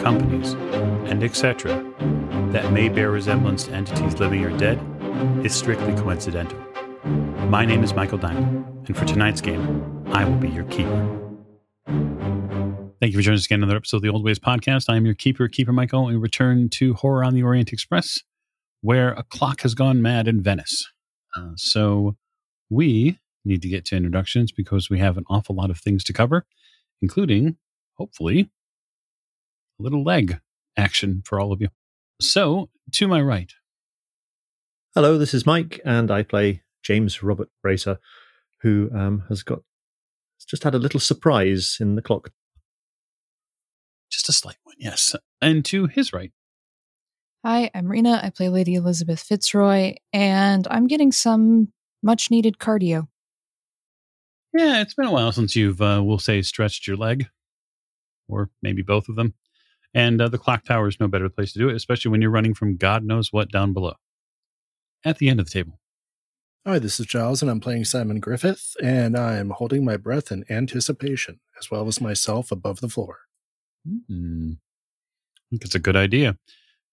companies, and etc., that may bear resemblance to entities living or dead is strictly coincidental. My name is Michael Diamond, and for tonight's game, I will be your keeper. Thank you for joining us again on another episode of the Old Ways podcast. I am your keeper, Keeper Michael, and we return to Horror on the Orient Express, where a clock has gone mad in Venice. Uh, so we need to get to introductions because we have an awful lot of things to cover, including, hopefully, little leg action for all of you. So, to my right. Hello, this is Mike, and I play James Robert Fraser, who um, has got has just had a little surprise in the clock. Just a slight one, yes. And to his right. Hi, I'm Rena. I play Lady Elizabeth Fitzroy, and I'm getting some much needed cardio. Yeah, it's been a while since you've, uh, we'll say, stretched your leg, or maybe both of them. And uh, the clock tower is no better place to do it, especially when you're running from God knows what down below. At the end of the table. Hi, this is Giles, and I'm playing Simon Griffith, and I'm holding my breath in anticipation, as well as myself above the floor. Mm-hmm. I think it's a good idea.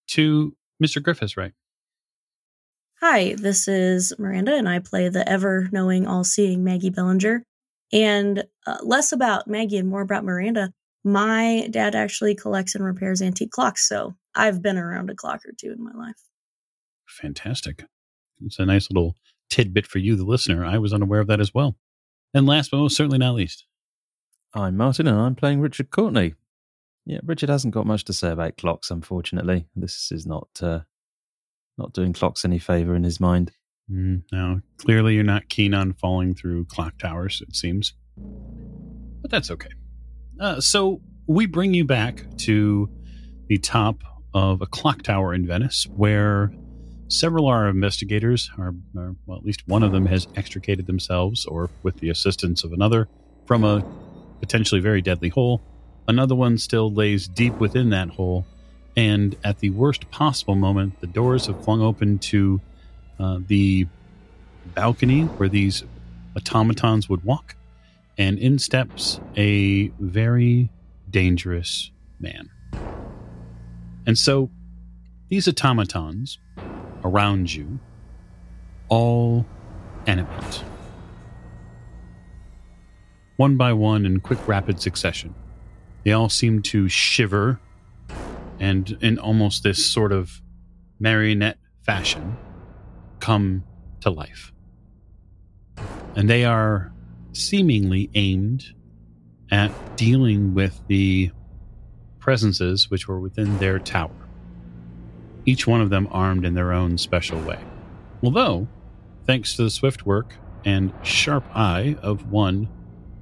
To Mr. Griffiths, right? Hi, this is Miranda, and I play the ever knowing, all seeing Maggie Bellinger. And uh, less about Maggie and more about Miranda. My dad actually collects and repairs antique clocks, so I've been around a clock or two in my life. Fantastic. It's a nice little tidbit for you, the listener. I was unaware of that as well. And last but most certainly not least, I'm Martin and I'm playing Richard Courtney. Yeah, Richard hasn't got much to say about clocks, unfortunately. This is not uh, not doing clocks any favor in his mind. Mm, no, clearly you're not keen on falling through clock towers, it seems. But that's okay. Uh, so we bring you back to the top of a clock tower in Venice, where several of our investigators are, are, well, at least one of them has extricated themselves, or with the assistance of another, from a potentially very deadly hole. Another one still lays deep within that hole, and at the worst possible moment, the doors have flung open to uh, the balcony where these automatons would walk and in steps a very dangerous man. And so these automatons around you all animate. One by one in quick rapid succession. They all seem to shiver and in almost this sort of marionette fashion come to life. And they are seemingly aimed at dealing with the presences which were within their tower, each one of them armed in their own special way. Although, thanks to the swift work and sharp eye of one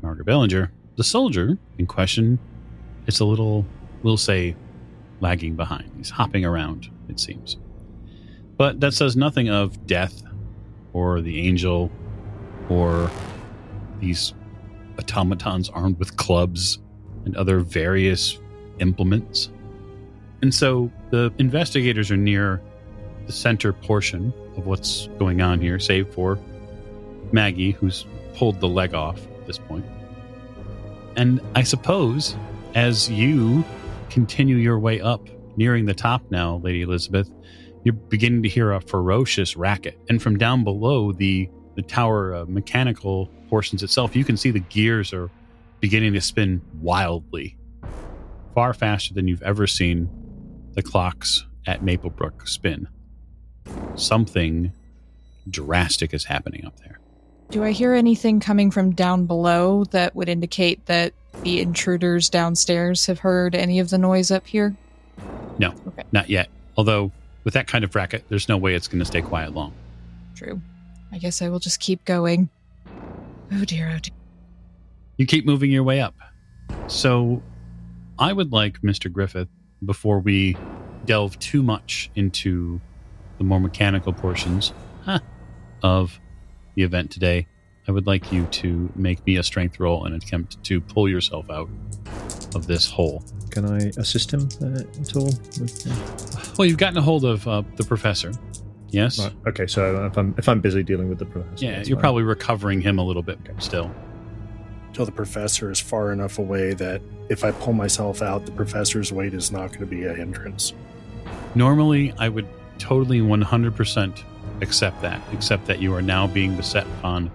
Margaret Bellinger, the soldier in question is a little, we'll say, lagging behind. He's hopping around, it seems. But that says nothing of death or the angel or these automatons armed with clubs and other various implements. And so the investigators are near the center portion of what's going on here, save for Maggie, who's pulled the leg off at this point. And I suppose as you continue your way up, nearing the top now, Lady Elizabeth, you're beginning to hear a ferocious racket. And from down below the the tower uh, mechanical portions itself, you can see the gears are beginning to spin wildly, far faster than you've ever seen the clocks at Maplebrook spin. Something drastic is happening up there. Do I hear anything coming from down below that would indicate that the intruders downstairs have heard any of the noise up here? No, okay. not yet. Although, with that kind of racket, there's no way it's going to stay quiet long. True. I guess I will just keep going. Oh dear, oh dear. You keep moving your way up. So I would like, Mr. Griffith, before we delve too much into the more mechanical portions huh, of the event today, I would like you to make me a strength roll and attempt to pull yourself out of this hole. Can I assist him uh, at all? Well, you've gotten a hold of uh, the professor. Yes. right. Okay, so if I'm if I'm busy dealing with the professor, Yeah, you're fine. probably recovering him a little bit still. Till the professor is far enough away that if I pull myself out, the professor's weight is not going to be a hindrance. Normally, I would totally 100% accept that, except that you are now being beset upon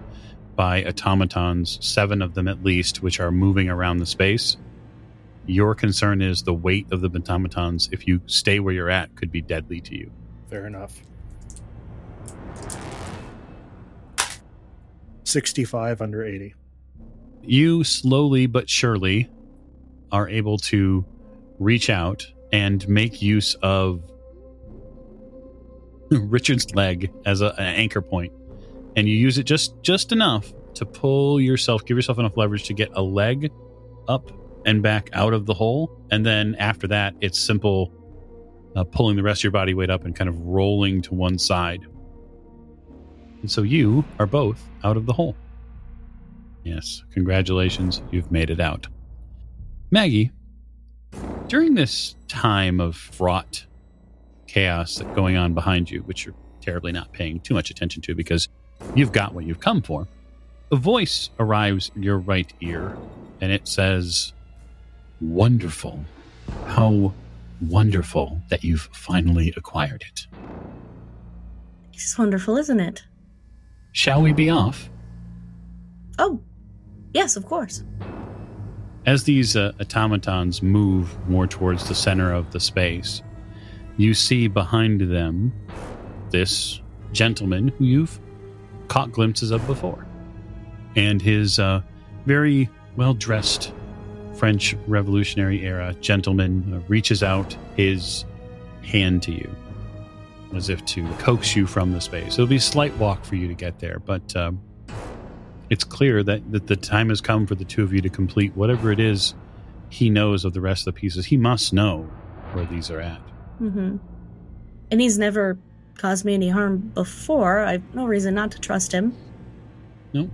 by automatons, seven of them at least, which are moving around the space. Your concern is the weight of the automatons, if you stay where you're at, could be deadly to you. Fair enough. 65 under 80. You slowly but surely are able to reach out and make use of Richard's leg as a, an anchor point, and you use it just just enough to pull yourself, give yourself enough leverage to get a leg up and back out of the hole, and then after that, it's simple uh, pulling the rest of your body weight up and kind of rolling to one side. And so you are both out of the hole. Yes, congratulations, you've made it out. Maggie, during this time of fraught chaos that going on behind you, which you're terribly not paying too much attention to because you've got what you've come for, a voice arrives in your right ear and it says, Wonderful. How wonderful that you've finally acquired it. It's wonderful, isn't it? Shall we be off? Oh, yes, of course. As these uh, automatons move more towards the center of the space, you see behind them this gentleman who you've caught glimpses of before. And his uh, very well dressed French Revolutionary era gentleman uh, reaches out his hand to you as if to coax you from the space. It'll be a slight walk for you to get there, but um, it's clear that, that the time has come for the two of you to complete whatever it is he knows of the rest of the pieces. He must know where these are at. Mm-hmm. And he's never caused me any harm before. I've no reason not to trust him. No.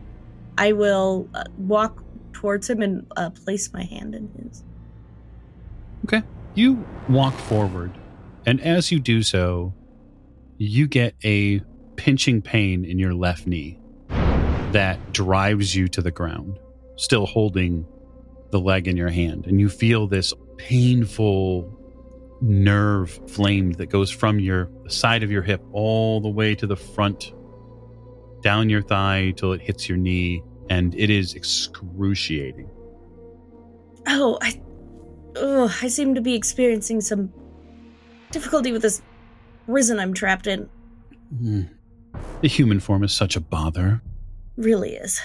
I will uh, walk towards him and uh, place my hand in his. Okay. You walk forward, and as you do so, you get a pinching pain in your left knee that drives you to the ground, still holding the leg in your hand. And you feel this painful nerve flame that goes from your side of your hip all the way to the front, down your thigh till it hits your knee, and it is excruciating. Oh, I. oh, I seem to be experiencing some difficulty with this prison I'm trapped in. Hmm. The human form is such a bother. Really is.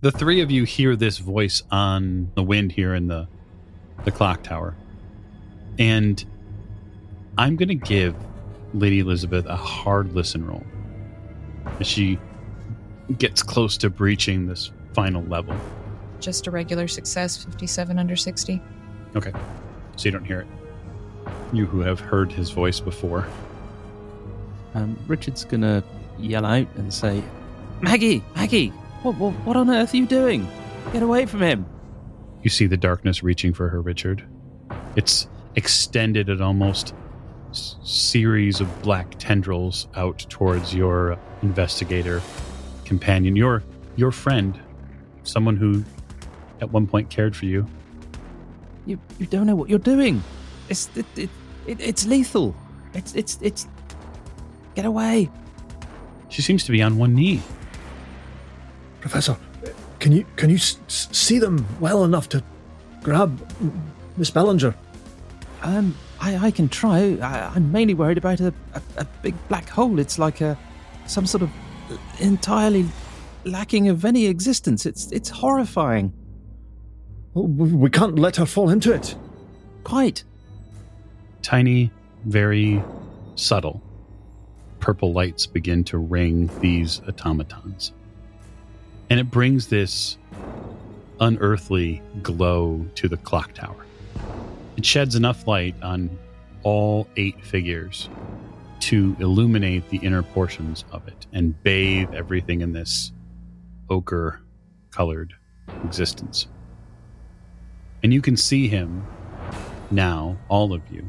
The three of you hear this voice on the wind here in the the clock tower. And I'm going to give Lady Elizabeth a hard listen roll as she gets close to breaching this final level. Just a regular success, 57 under 60. Okay. So you don't hear it. You who have heard his voice before. Um, Richard's gonna yell out and say, "Maggie, Maggie, what, what, what on earth are you doing? Get away from him!" You see the darkness reaching for her, Richard. It's extended at almost s- series of black tendrils out towards your investigator companion, your your friend, someone who at one point cared for you. You, you don't know what you're doing. It's it, it, it, it's lethal. It's it's it's. Get away! She seems to be on one knee. Professor, can you can you s- s- see them well enough to grab Miss Bellinger? Um, I, I can try. I, I'm mainly worried about a, a, a big black hole. It's like a some sort of entirely lacking of any existence. It's it's horrifying. We we can't let her fall into it. Quite. Tiny, very subtle purple lights begin to ring these automatons. And it brings this unearthly glow to the clock tower. It sheds enough light on all eight figures to illuminate the inner portions of it and bathe everything in this ochre colored existence. And you can see him now, all of you.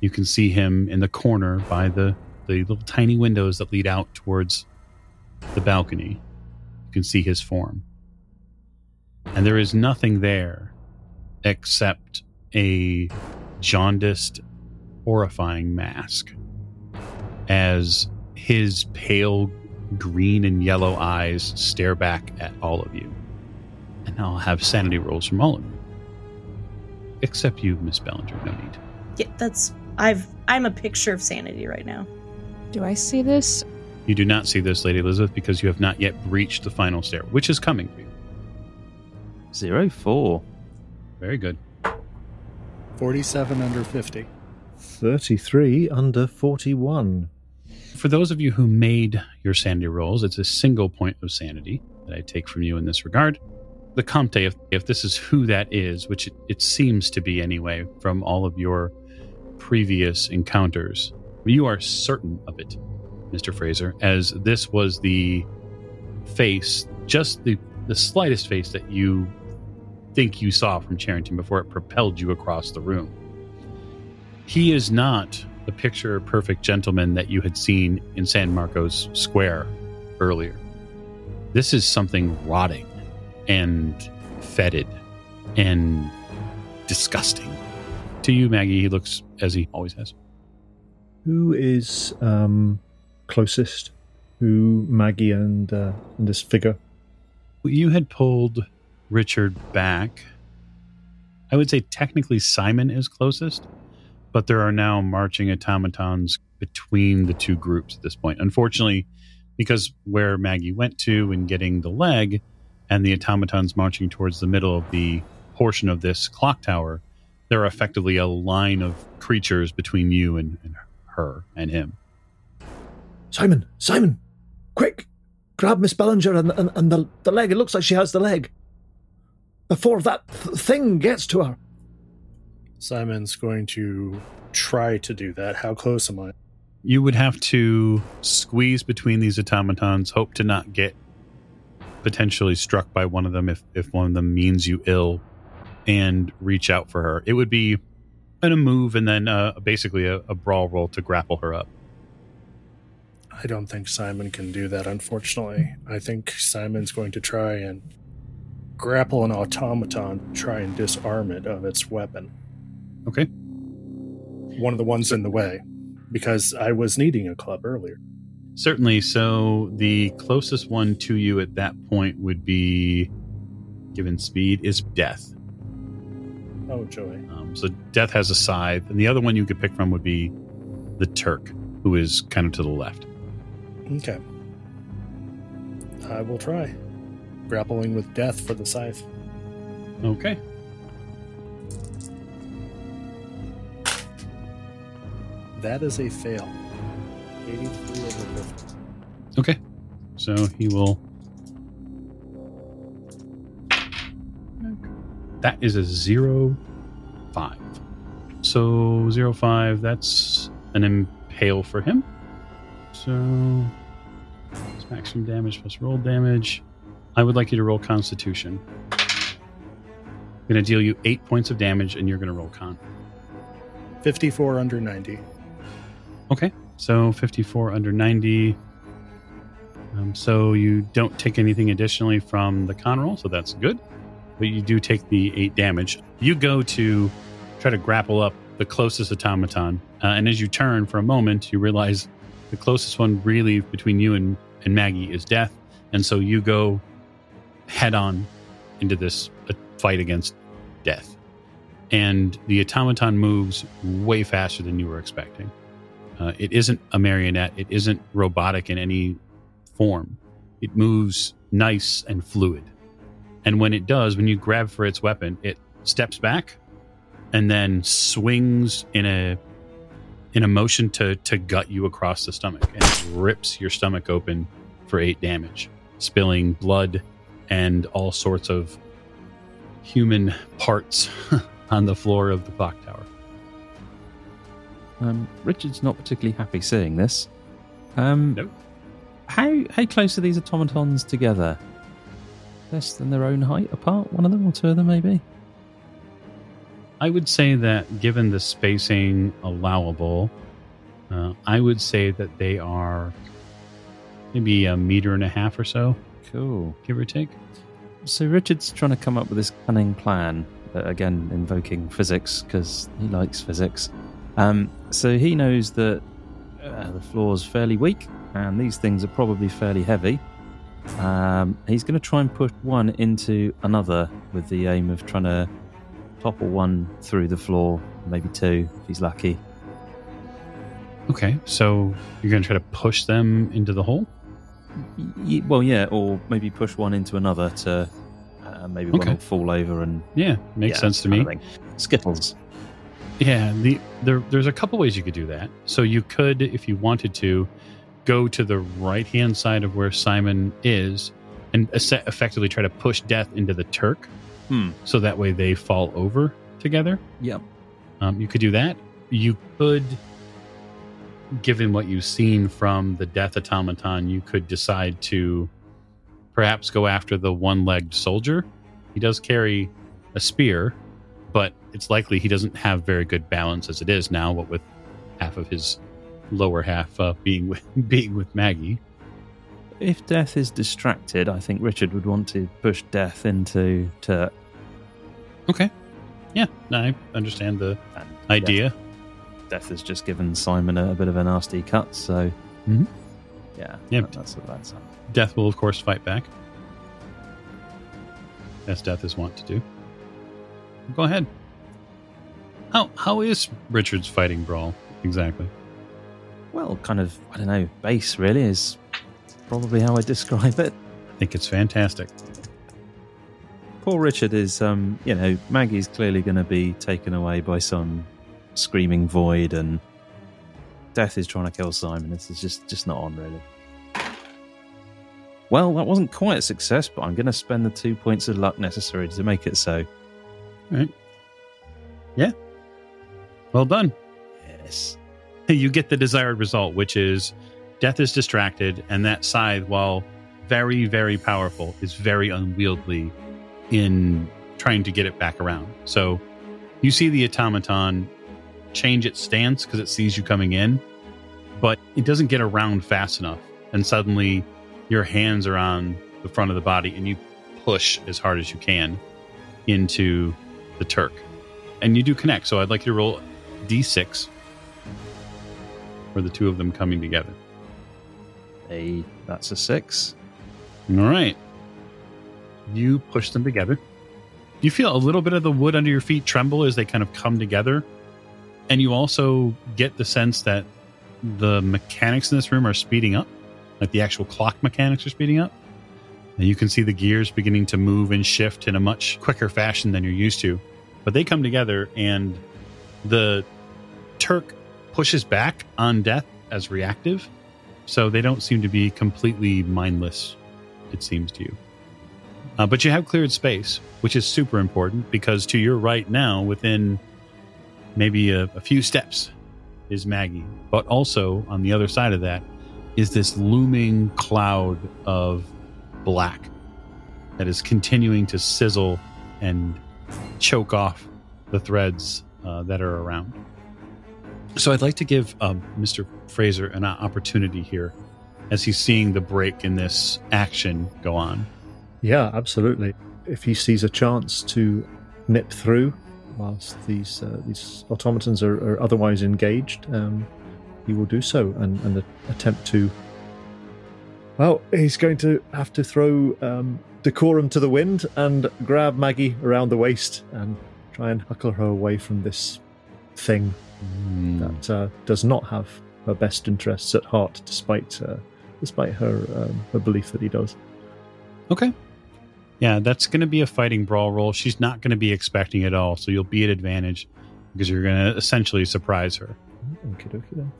You can see him in the corner by the, the little tiny windows that lead out towards the balcony. You can see his form. And there is nothing there except a jaundiced, horrifying mask as his pale green and yellow eyes stare back at all of you. And I'll have sanity rolls from all of you. Except you, Miss Bellinger, no need. Yeah, that's I've I'm a picture of sanity right now. Do I see this? You do not see this, Lady Elizabeth, because you have not yet breached the final stair, which is coming for you. Zero four. Very good. 47 under 50. 33 under 41. For those of you who made your sanity rolls, it's a single point of sanity that I take from you in this regard. The Comte, if, if this is who that is, which it, it seems to be anyway from all of your previous encounters, you are certain of it, Mr. Fraser, as this was the face, just the, the slightest face that you think you saw from Charrington before it propelled you across the room. He is not the picture perfect gentleman that you had seen in San Marcos Square earlier. This is something rotting and fetid and disgusting. To you, Maggie, he looks as he always has. Who is um, closest? Who, Maggie and, uh, and this figure? You had pulled Richard back. I would say technically Simon is closest, but there are now marching automatons between the two groups at this point. Unfortunately, because where Maggie went to and getting the leg, and the automatons marching towards the middle of the portion of this clock tower, there are effectively a line of creatures between you and, and her and him. Simon, Simon, quick, grab Miss Bellinger and, and, and the, the leg. It looks like she has the leg. Before that th- thing gets to her. Simon's going to try to do that. How close am I? You would have to squeeze between these automatons, hope to not get potentially struck by one of them if, if one of them means you ill, and reach out for her. It would be in a move and then uh, basically a, a brawl roll to grapple her up. I don't think Simon can do that, unfortunately. I think Simon's going to try and grapple an automaton, try and disarm it of its weapon. Okay. One of the ones in the way, because I was needing a club earlier. Certainly. So the closest one to you at that point would be, given speed, is Death. Oh, joy. Um, so Death has a scythe, and the other one you could pick from would be the Turk, who is kind of to the left. Okay. I will try. Grappling with death for the scythe. Okay. That is a fail. 83 over 50. Okay. So he will. That is a zero five. So zero five. That's an impale for him. So it's maximum damage plus roll damage. I would like you to roll Constitution. I'm going to deal you eight points of damage, and you're going to roll Con. 54 under 90. Okay, so 54 under 90. Um, so you don't take anything additionally from the con roll, so that's good. But you do take the 8 damage. You go to try to grapple up the closest automaton, uh, and as you turn for a moment, you realize the closest one really between you and, and Maggie is death. And so you go head on into this uh, fight against death. And the automaton moves way faster than you were expecting. Uh, it isn't a marionette. It isn't robotic in any form. It moves nice and fluid. And when it does, when you grab for its weapon, it steps back and then swings in a in a motion to to gut you across the stomach and it rips your stomach open for eight damage, spilling blood and all sorts of human parts on the floor of the clock tower. Um, Richard's not particularly happy seeing this. Um, Nope. How how close are these automatons together? Less than their own height apart, one of them or two of them, maybe. I would say that given the spacing allowable, uh, I would say that they are maybe a meter and a half or so, Cool. give or take. So Richard's trying to come up with this cunning plan, uh, again invoking physics because he likes physics. Um, so he knows that uh, the floor's fairly weak, and these things are probably fairly heavy. Um, he's going to try and push one into another with the aim of trying to topple one through the floor, maybe two if he's lucky. Okay, so you're going to try to push them into the hole? Y- well, yeah, or maybe push one into another to uh, maybe one will fall over and Yeah, makes yeah, sense to me. Skittles. Yeah, the there there's a couple ways you could do that. So you could, if you wanted to, go to the right hand side of where Simon is and effectively try to push Death into the Turk, Hmm. so that way they fall over together. Yep. Um, you could do that. You could, given what you've seen from the Death Automaton, you could decide to perhaps go after the one-legged soldier. He does carry a spear, but it's likely he doesn't have very good balance as it is now. What with half of his lower half uh, being with being with Maggie. If Death is distracted, I think Richard would want to push Death into Turk. Okay. Yeah, I understand the And idea. Death, Death has just given Simon a, a bit of a nasty cut, so Mhm. yeah, Yeah. that- that's what that's. Death will, of course, fight back. As Death is wont to do. Go ahead. How how is Richard's fighting brawl exactly? Well, kind of, I don't know, base really is probably how I describe it. I think it's fantastic. Poor Richard is, um, you know, Maggie's clearly going to be taken away by some screaming void, and Death is trying to kill Simon. This is just just not on really. Well, that wasn't quite a success, but I'm going to spend the two points of luck necessary to make it so. All right. Yeah. Well done. Yes. You get the desired result, which is Death is distracted, and that scythe, while very, very powerful, is very unwieldy in trying to get it back around. So you see the automaton change its stance because it sees you coming in, but it doesn't get around fast enough. And suddenly your hands are on the front of the body and you push as hard as you can into the Turk. And you do connect. So I'd like you to roll d6 for the two of them coming together. A that's a six. All right. You push them together. You feel a little bit of the wood under your feet tremble as they kind of come together. And you also get the sense that the mechanics in this room are speeding up, like the actual clock mechanics are speeding up. And you can see the gears beginning to move and shift in a much quicker fashion than you're used to. But they come together, and the Turk pushes back on death as reactive. So they don't seem to be completely mindless, it seems to you. Uh, but you have cleared space, which is super important because to your right now, within maybe a, a few steps, is Maggie. But also on the other side of that is this looming cloud of black that is continuing to sizzle and choke off the threads uh, that are around. So I'd like to give um, Mr. Fraser an opportunity here as he's seeing the break in this action go on. Yeah, absolutely. If he sees a chance to nip through whilst these uh, these automatons are, are otherwise engaged, um, he will do so and, and attempt to. Well, he's going to have to throw um, decorum to the wind and grab Maggie around the waist and try and huckle her away from this thing that uh, does not have her best interests at heart, despite uh, despite her um, her belief that he does. Okay. Yeah, that's going to be a fighting brawl roll. She's not going to be expecting it all, so you'll be at advantage because you're going to essentially surprise her. Okie dokie then.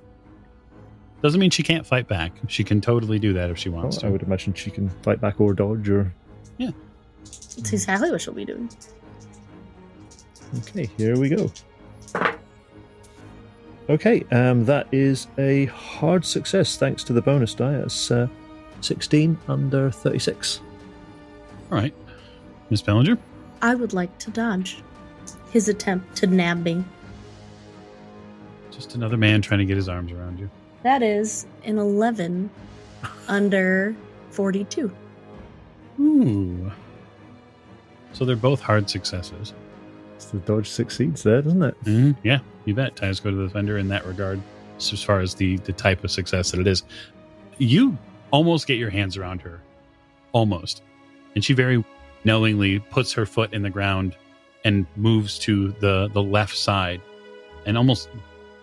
Doesn't mean she can't fight back. She can totally do that if she wants Well, to. I would imagine she can fight back or dodge or. Yeah. That's exactly what she'll be doing. Okay, here we go. Okay, um, that is a hard success thanks to the bonus die. It's uh, 16 under 36. All right. Miss Bellinger? I would like to dodge his attempt to nab me. Just another man trying to get his arms around you. That is an 11 under 42. Ooh. So they're both hard successes. So the dodge succeeds there, doesn't it? Mhm, Yeah, you bet. Ties go to the defender in that regard, as as far as the the type of success that it is. You almost get your hands around her, almost, and she very knowingly puts her foot in the ground and moves to the the left side, and almost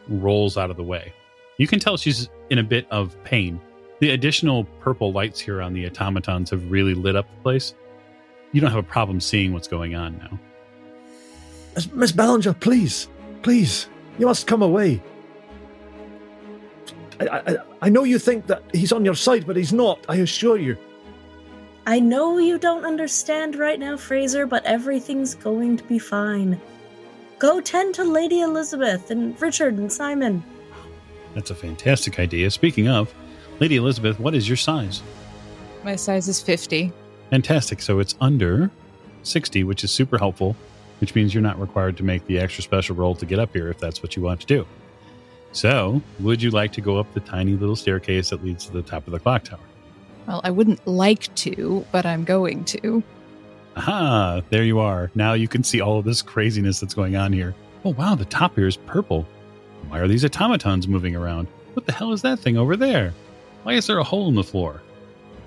rolls out of the way. You can tell she's in a bit of pain. The additional purple lights here on the automatons have really lit up the place. You don't have a problem seeing what's going on now. Miss- Miss Bellinger, please, please, you must come away. I, I, I know you think that he's on your side, but he's not, I assure you. I know you don't understand right now, Fraser, but everything's going to be fine. Go tend to Lady Elizabeth and Richard and Simon. That's a fantastic idea. Speaking of, Lady Elizabeth, what is your size? My size is 50. Fantastic. So it's under 60, which is super helpful, which means you're not required to make the extra special roll to get up here if that's what you want to do. So, would you like to go up the tiny little staircase that leads to the top of the clock tower? Well, I wouldn't like to, but I'm going to. Aha, there you are. Now you can see all of this craziness that's going on here. Oh, wow, the top here is purple. Why are these automatons moving around? What the hell is that thing over there? Why is there a hole in the floor?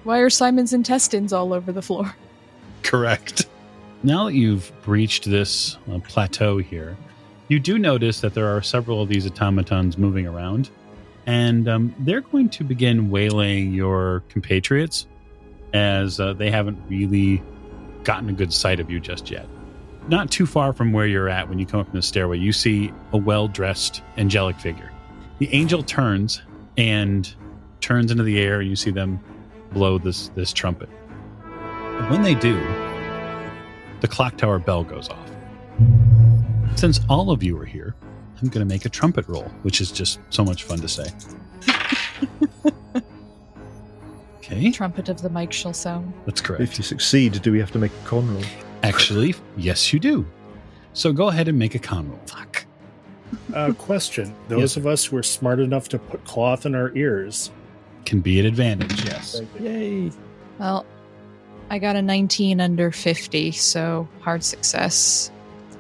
Why are Simon's intestines all over the floor? Correct. Now that you've breached this uh, plateau here, you do notice that there are several of these automatons moving around, and um, they're going to begin waylaying your compatriots as uh, they haven't really gotten a good sight of you just yet. Not too far from where you're at when you come up in the stairway, you see a well dressed angelic figure. The angel turns and turns into the air, and you see them blow this, this trumpet. And when they do, the clock tower bell goes off. Since all of you are here, I'm going to make a trumpet roll, which is just so much fun to say. okay, Trumpet of the mic shall sound. that's correct. If you succeed, do we have to make a con roll? Actually, yes, you do. So go ahead and make a con roll. Fuck. Uh, question: Those Yes. of us who are smart enough to put cloth in our ears. Can be an advantage, yes. Yay! Well, I got a 19 under 50, so hard success.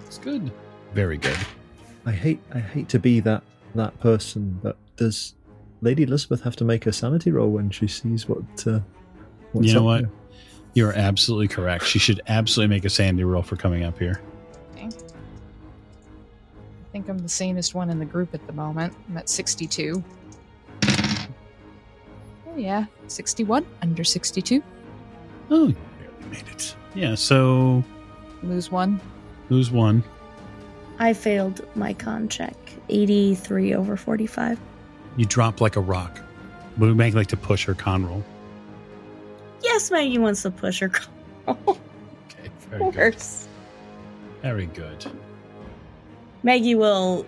It's good. Very good. I hate I hate to be that that person, but does Lady Elizabeth have to make a sanity roll when she sees what? Uh, what's You know up what? there? You're absolutely correct. She should absolutely make a sanity roll for coming up here. I think I'm the sanest one in the group at the moment. I'm at 62. Oh, yeah. 61 under 62. Oh, you barely made it. Yeah, so Lose one. lose one? I failed my con check. 83 over 45. You drop like a rock. But we make like to push her con roll. Yes, Maggie wants to push her. con- Okay, very Of good. course. Very good. Maggie will,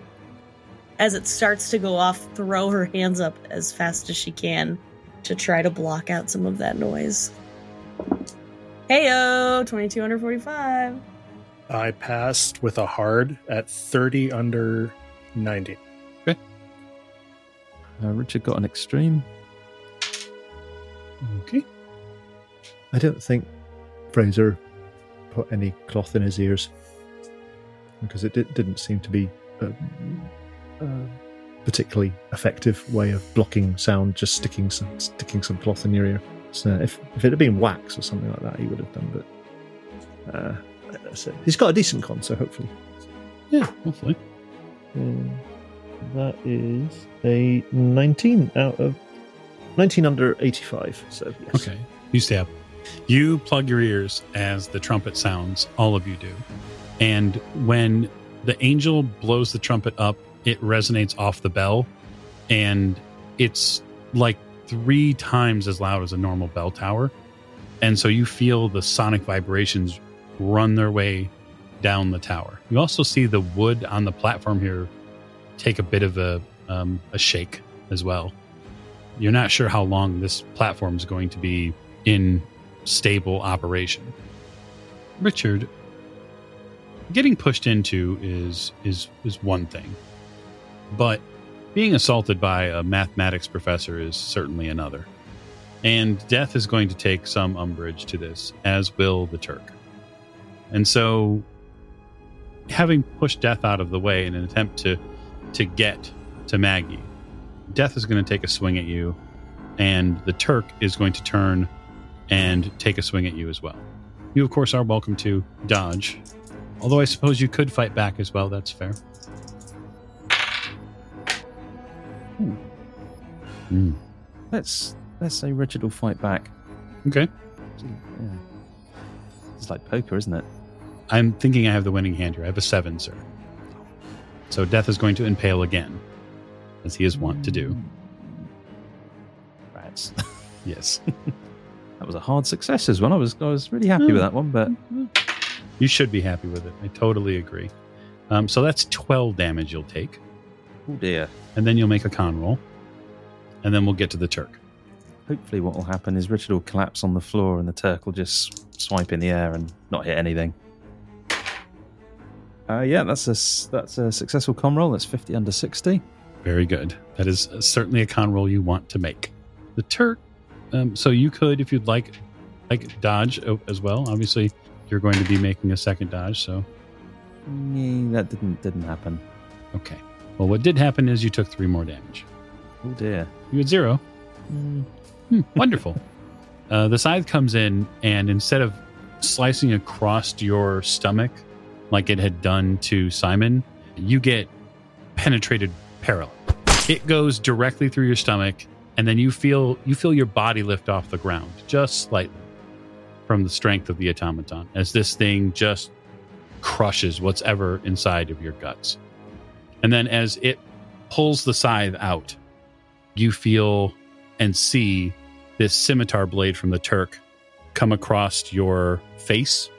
as it starts to go off, throw her hands up as fast as she can to try to block out some of that noise. Heyo, 22 under 45. I passed with a hard at 30 under 90. Uh, Richard got an extreme. Okay. I don't think Fraser put any cloth in his ears because it did, didn't seem to be a, a particularly effective way of blocking sound. Just sticking some sticking some cloth in your ear. So if if it had been wax or something like that, he would have done. But uh, that's it. he's got a decent con, so hopefully. Yeah, hopefully. Um, that is a 19 out of 19 under 85. So yes. Okay. You stay up. You plug your ears as the trumpet sounds, all of you do. And when the angel blows the trumpet up, it resonates off the bell. And it's like three times as loud as a normal bell tower. And so you feel the sonic vibrations run their way down the tower. You also see the wood on the platform here take a bit of a, um, a shake as well. You're not sure how long this platform is going to be in stable operation. Richard, getting pushed into is is is one thing, but being assaulted by a mathematics professor is certainly another. And death is going to take some umbrage to this, as will the Turk. And so, having pushed death out of the way in an attempt to to get to Maggie, death is going to take a swing at you, and the Turk is going to turn and take a swing at you as well. You, of course, are welcome to dodge, although I suppose you could fight back as well. That's fair. Hmm. Let's let's say Richard will fight back. Okay. Yeah. It's like poker, isn't it? I'm thinking I have the winning hand here. I have a seven, sir. So death is going to impale again, as he is wont to do. Rats. Yes. that was a hard success as well. I was I was really happy with that one, but You should be happy with it. I totally agree. Um, so that's 12 damage you'll take. Oh dear. And then you'll make a con roll. And then we'll get to the Turk. Hopefully, what will happen is Richard will collapse on the floor and the Turk will just swipe in the air and not hit anything. Uh, yeah, that's a that's a successful con roll. That's fifty under sixty. Very good. That is uh, certainly a con roll you want to make. The Turk. Um, so you could, if you'd like, like dodge as well. Obviously, you're going to be making a second dodge. So Yeah, that didn't didn't happen. okay. Well, what did happen is you took three more damage. Oh dear. You had zero. Mm, Hmm, wonderful. uh, the scythe comes in, and instead of slicing across your stomach like it had done to Simon, you get penetrated parallel. It goes directly through your stomach, and then you feel you feel your body lift off the ground just slightly from the strength of the automaton as this thing just crushes what's ever inside of your guts. And then as it pulls the scythe out, you feel and see this scimitar blade from the Turk come across your face,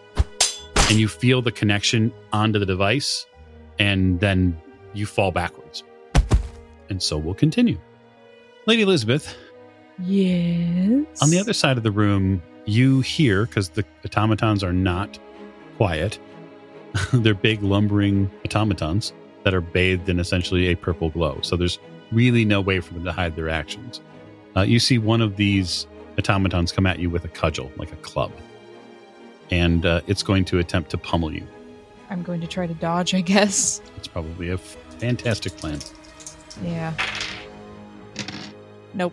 and you feel the connection onto the device, and then you fall backwards. And so we'll continue. Lady Elizabeth, Yes. on the other side of the room, you hear, because the automatons are not quiet, they're big, lumbering automatons that are bathed in essentially a purple glow. So there's really no way for them to hide their actions. Uh, you see one of these automatons come at you with a cudgel, like a club, and uh, it's going to attempt to pummel you. I'm going to try to dodge, I guess. It's probably a fantastic plan. Yeah. Nope.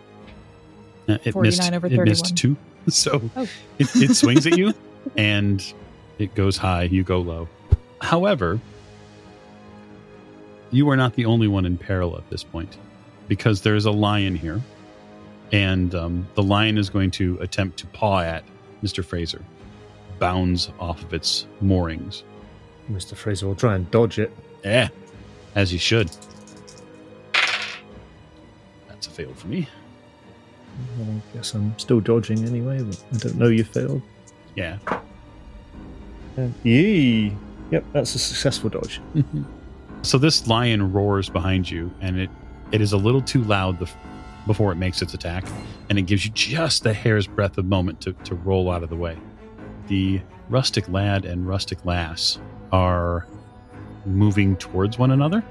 Uh, it 49 missed, over It missed two, so Oh. it, it swings at you, and it goes high. You go low. However, you are not the only one in peril at this point, because there's a lion here, and um, the lion is going to attempt to paw at Mister Fraser. Bounds off of its moorings. Mr. Fraser will try and dodge it. Yeah, as he should. That's a fail for me. Well, I guess I'm still dodging anyway, but I don't know you failed. Yeah. Uh, yee! Yep, that's a successful dodge. So this lion roars behind you, and it it is a little too loud the, before it makes its attack, and it gives you just a hair's breadth of moment to, to roll out of the way. The rustic lad and rustic lass are moving towards one another.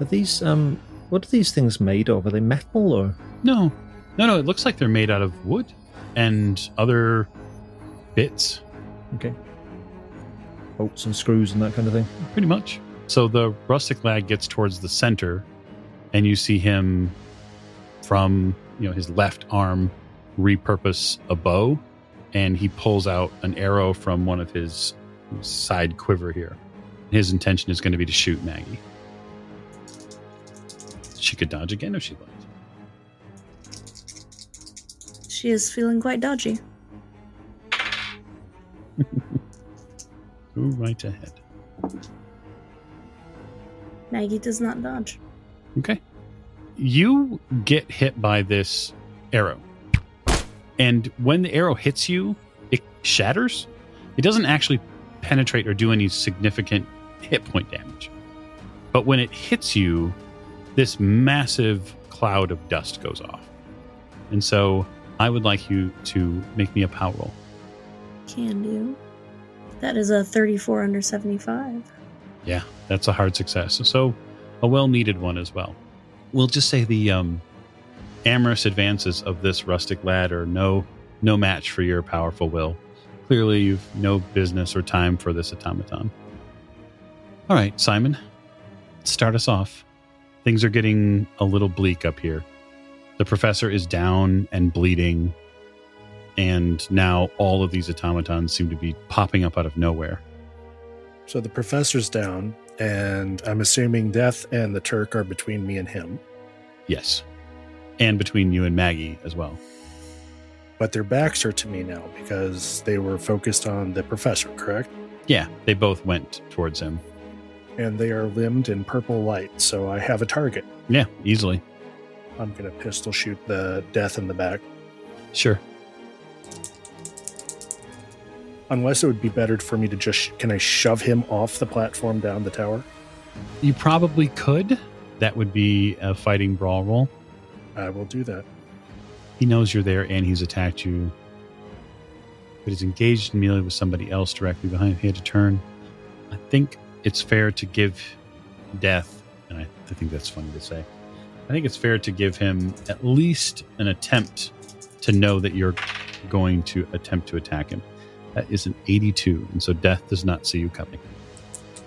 Are these, um, what are these things made of? Are they metal or? No, no, no. It looks like they're made out of wood and other bits, Okay. Bolts and screws and that kind of thing. pretty much. So the rustic lad gets towards the center, and you see him from you know his left arm repurpose a bow, and he pulls out an arrow from one of his side quiver here. His intention is going to be to shoot Maggie. She could dodge again if she liked. She is feeling quite dodgy. Go right ahead. Maggie does not dodge. Okay. You get hit by this arrow. And when the arrow hits you, it shatters. It doesn't actually penetrate or do any significant hit point damage. But when it hits you, this massive cloud of dust goes off. And so I would like you to make me a power roll. Can do. That is a 34 under 75. Yeah, that's a hard success. So a well needed one as well. We'll just say the um, amorous advances of this rustic lad are no no match for your powerful will. Clearly, you've no business or time for this automaton. All right, Simon, start us off. Things are getting a little bleak up here. The professor is down and bleeding, and now all of these automatons seem to be popping up out of nowhere. So the professor's down, and I'm assuming Death and the Turk are between me and him. Yes. And between you and Maggie as well. But their backs are to me now because they were focused on the professor, correct? Yeah, they both went towards him. And they are limbed in purple light, so I have a target. Yeah, easily. I'm going to pistol shoot the Death in the back. Sure. Unless it would be better for me to just. Can I shove him off the platform down the tower? You probably could. That would be a fighting brawl roll. I will do that. He knows you're there and he's attacked you. But he's engaged in melee with somebody else directly behind him. He had to turn. I think it's fair to give Death, and I, I think that's funny to say. I think it's fair to give him at least an attempt to know that you're going to attempt to attack him. That is an 82, and so Death does not see you coming.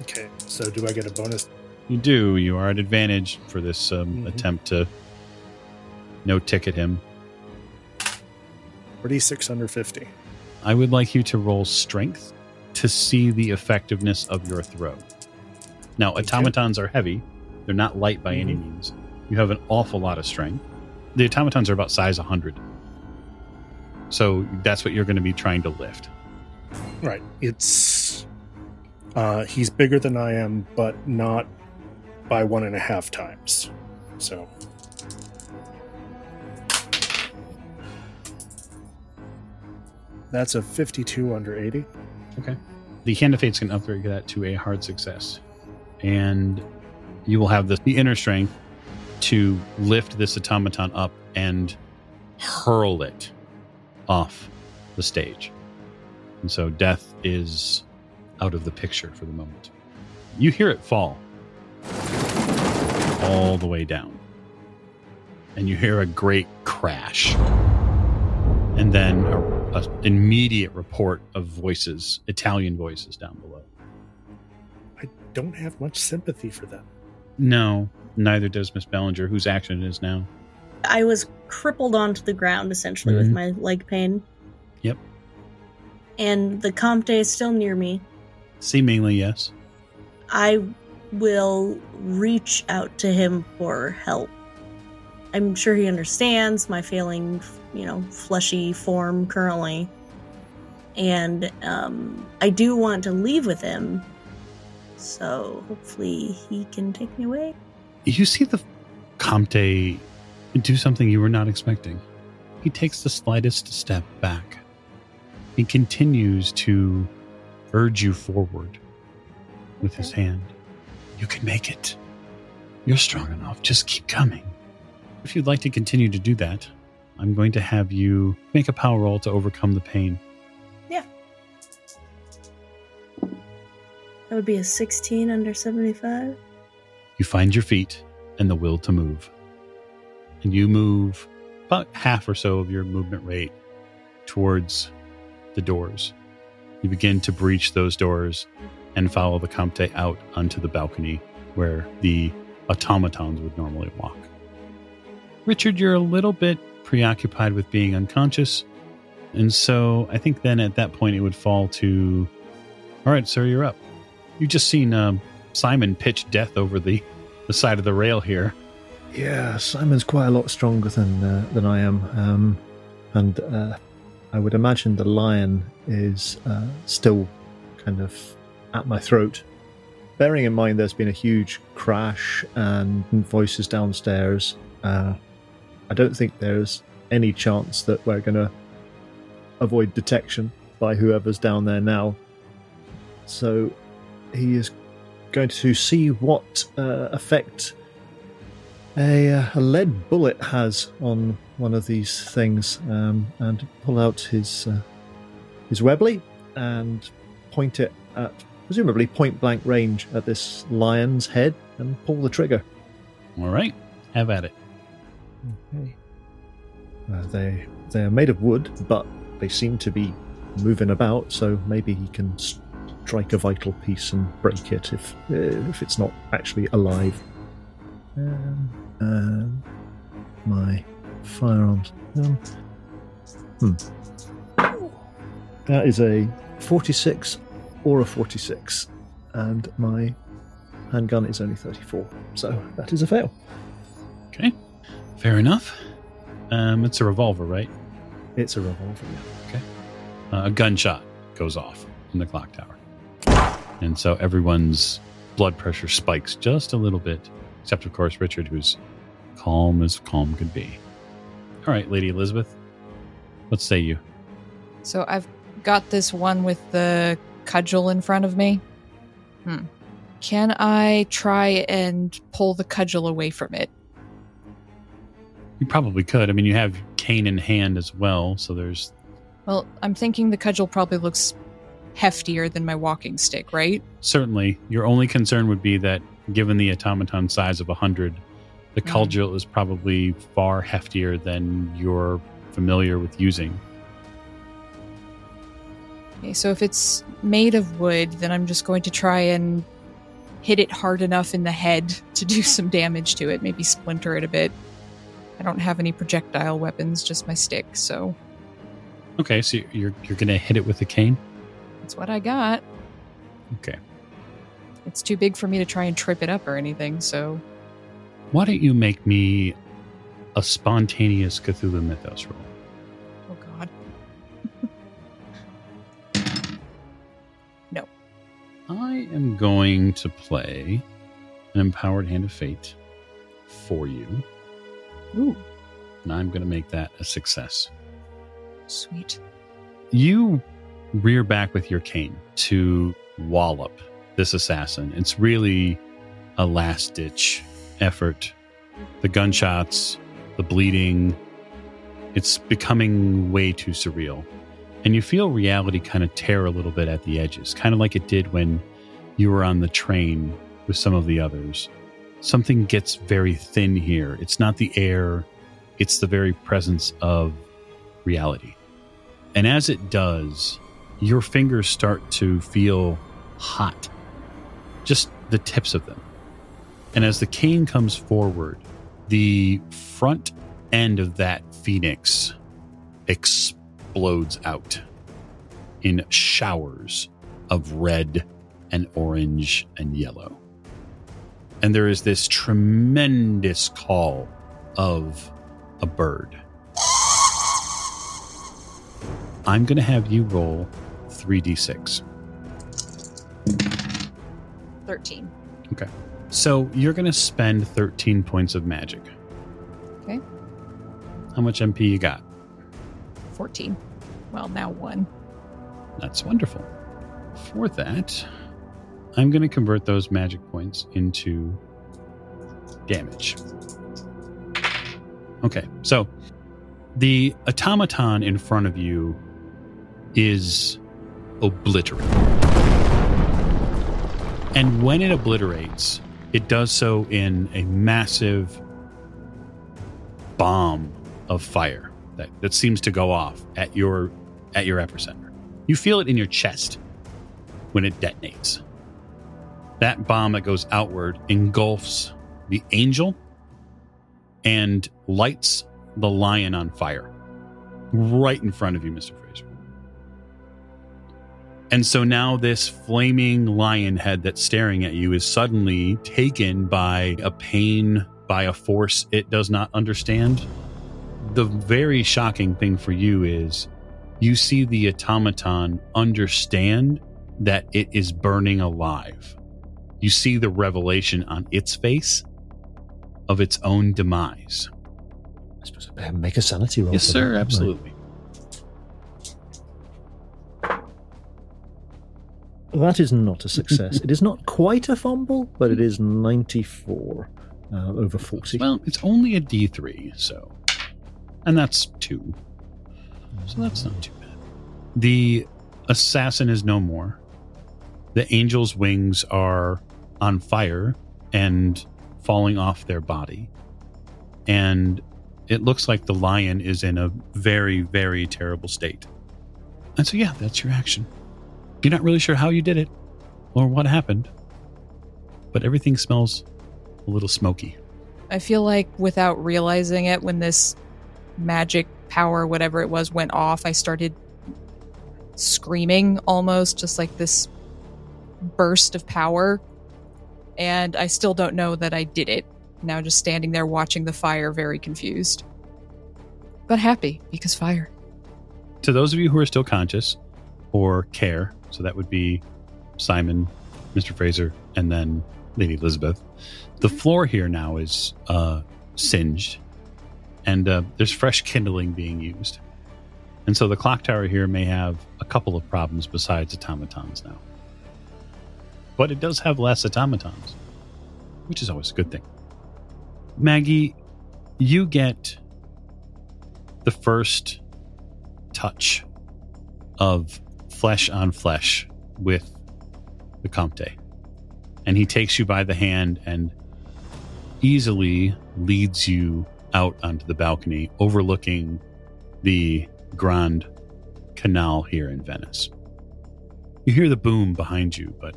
Okay, so do I get a bonus? You do. You are at advantage for this um, Mhm. attempt to no ticket him. 46 under 50. I would like you to roll strength to see the effectiveness of your throw. Now, Okay. automatons are heavy, they're not light by any Mhm. means. You have an awful lot of strength. The automatons are about size 100. So that's what you're going to be trying to lift. Right. It's. Uh, he's bigger than I am, but not by one and a half times. So. That's a 52 under 80. Okay. The Hand of Fate's going to upgrade that to a hard success. And you will have the, the inner strength to lift this automaton up and hurl it off the stage. And so death is out of the picture for the moment. You hear it fall all the way down. And you hear a great crash. And then a, a immediate report of voices, Italian voices down below. I don't have much sympathy for them. No, neither does Miss Bellinger, whose action it is now. I was crippled onto the ground essentially with Mhm. my leg pain. Yep. And the Comte is still near me. Seemingly, yes. I will reach out to him for help. I'm sure he understands my failing, you know, fleshy form currently. And um, I do want to leave with him. So hopefully he can take me away. You see the Comte do something you were not expecting. He takes the slightest step back. He continues to urge you forward with his hand. You can make it. You're strong enough. Just keep coming. If you'd like to continue to do that, I'm going to have you make a power roll to overcome the pain. Yeah. That would be a 16 under 75. You find your feet and the will to move. And you move about half or so of your movement rate towards the doors. You begin to breach those doors and follow the Comte out onto the balcony where the automatons would normally walk. Richard, you're a little bit preoccupied with being unconscious. And so I think then at that point it would fall to all right, sir, you're up. You've just seen um, Simon pitch death over the, the side of the rail here. Yeah, Simon's quite a lot stronger than uh, than I am, um, and uh, I would imagine the lion is uh, still kind of at my throat. Bearing in mind there's been a huge crash and voices downstairs, uh, I don't think there's any chance that we're going to avoid detection by whoever's down there now. So he is going to see what uh, effect a, uh, a lead bullet has on one of these things um, and pull out his uh, his Webley and point it at presumably point blank range at this lion's head and pull the trigger. All right, have at it. Okay. Uh, they they are made of wood, but they seem to be moving about, so maybe he can strike a vital piece and break it if uh, if it's not actually alive. Um, um, my firearms. Um, hmm. That is a 46 or a 46, and my handgun is only 34, so that is a fail. Okay, fair enough. Um, it's a revolver, right? It's a revolver. yeah. Uh, a gunshot goes off in the clock tower. And so everyone's blood pressure spikes just a little bit, except, of course, Richard, who's calm as calm could be. All right, Lady Elizabeth, what say you? So I've got this one with the cudgel in front of me. Hmm. Can I try and pull the cudgel away from it? You probably could. I mean, you have cane in hand as well, so there's. Well, I'm thinking the cudgel probably looks heftier than my walking stick, right? Certainly, your only concern would be that given the automaton size of 100, the Mhm. cudgel is probably far heftier than you're familiar with using. Okay, so if it's made of wood, then I'm just going to try and hit it hard enough in the head to do some damage to it, maybe splinter it a bit. I don't have any projectile weapons, just my stick, so Okay, so you're you're gonna hit it with a cane. that's what I got. Okay. It's too big for me to try and trip it up or anything, so Why don't you make me a spontaneous Cthulhu Mythos roll? oh god. No. I am going to play an empowered hand of fate for you, Ooh, and I'm going to make that a success. sweet. You rear back with your cane to wallop this assassin. It's really a last ditch effort. The gunshots, the bleeding, it's becoming way too surreal. And you feel reality kind of tear a little bit at the edges, kind of like it did when you were on the train with some of the others. Something gets very thin here. It's not the air, it's the very presence of reality. And as it does, your fingers start to feel hot, just the tips of them. And as the cane comes forward, the front end of that phoenix explodes out in showers of red and orange and yellow. And there is this tremendous call of a bird. I'm going to have you roll 3d6. 13. So you're going to spend 13 points of magic. Okay. How much MP you got? 14. Well, now 1. That's wonderful. For that, I'm going to convert those magic points into damage. Okay, so the automaton in front of you is obliterated. And when it obliterates, it does so in a massive bomb of fire that, that seems to go off at your at your epicenter. You feel it in your chest when it detonates. That bomb that goes outward engulfs the angel and lights the lion on fire right in front of you, Mr. Fraser. And so now this flaming lion head that's staring at you is suddenly taken by a pain, by a force it does not understand. The very shocking thing for you is you see the automaton understand that it is burning alive. You see the revelation on its face of its own demise. I suppose I better make a sanity roll. Yes, sir, that, absolutely. That is not a success. it is not quite a fumble, but it is 94. uh, over 40. Well, it's only a D3, so. And that's two. So that's not too bad. The assassin is no more. The angel's wings are on fire and falling off their body. And it looks like the lion is in a very, very terrible state. And so, yeah, that's your action. You're not really sure how you did it or what happened, but everything smells a little smoky. I feel like without realizing it, when this magic power, whatever it was, went off, I started screaming almost, just like this burst of power. And I still don't know that I did it. Now just standing there watching the fire, very confused. But happy because fire. To those of you who are still conscious or care, so that would be Simon, Mr. Fraser, and then Lady Elizabeth. The floor here now is uh, singed, and uh, there's fresh kindling being used. And so the clock tower here may have a couple of problems besides automatons now. But it does have less automatons, which is always a good thing. Maggie, you get the first touch of flesh on flesh with the Comte. And he takes you by the hand and easily leads you out onto the balcony overlooking the Grand Canal here in Venice. You hear the boom behind you, but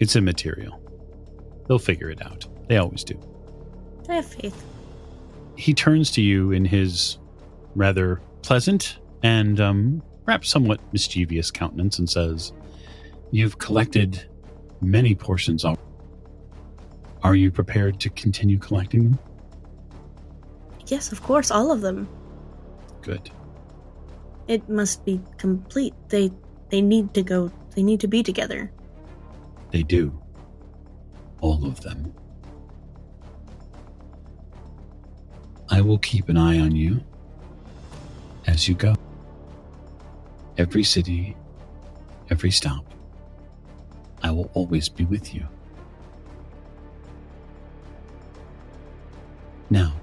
it's immaterial. They'll figure it out. They always do. I have faith. He turns to you in his rather pleasant and um, perhaps somewhat mischievous countenance and says, You've collected many portions of. Are you prepared to continue collecting them? Yes, of course, all of them. Good. It must be complete. They they need to go. They need to be together. They do. All of them. I will keep an eye on you as you go. Every city, every stop, I will always be with you. Now,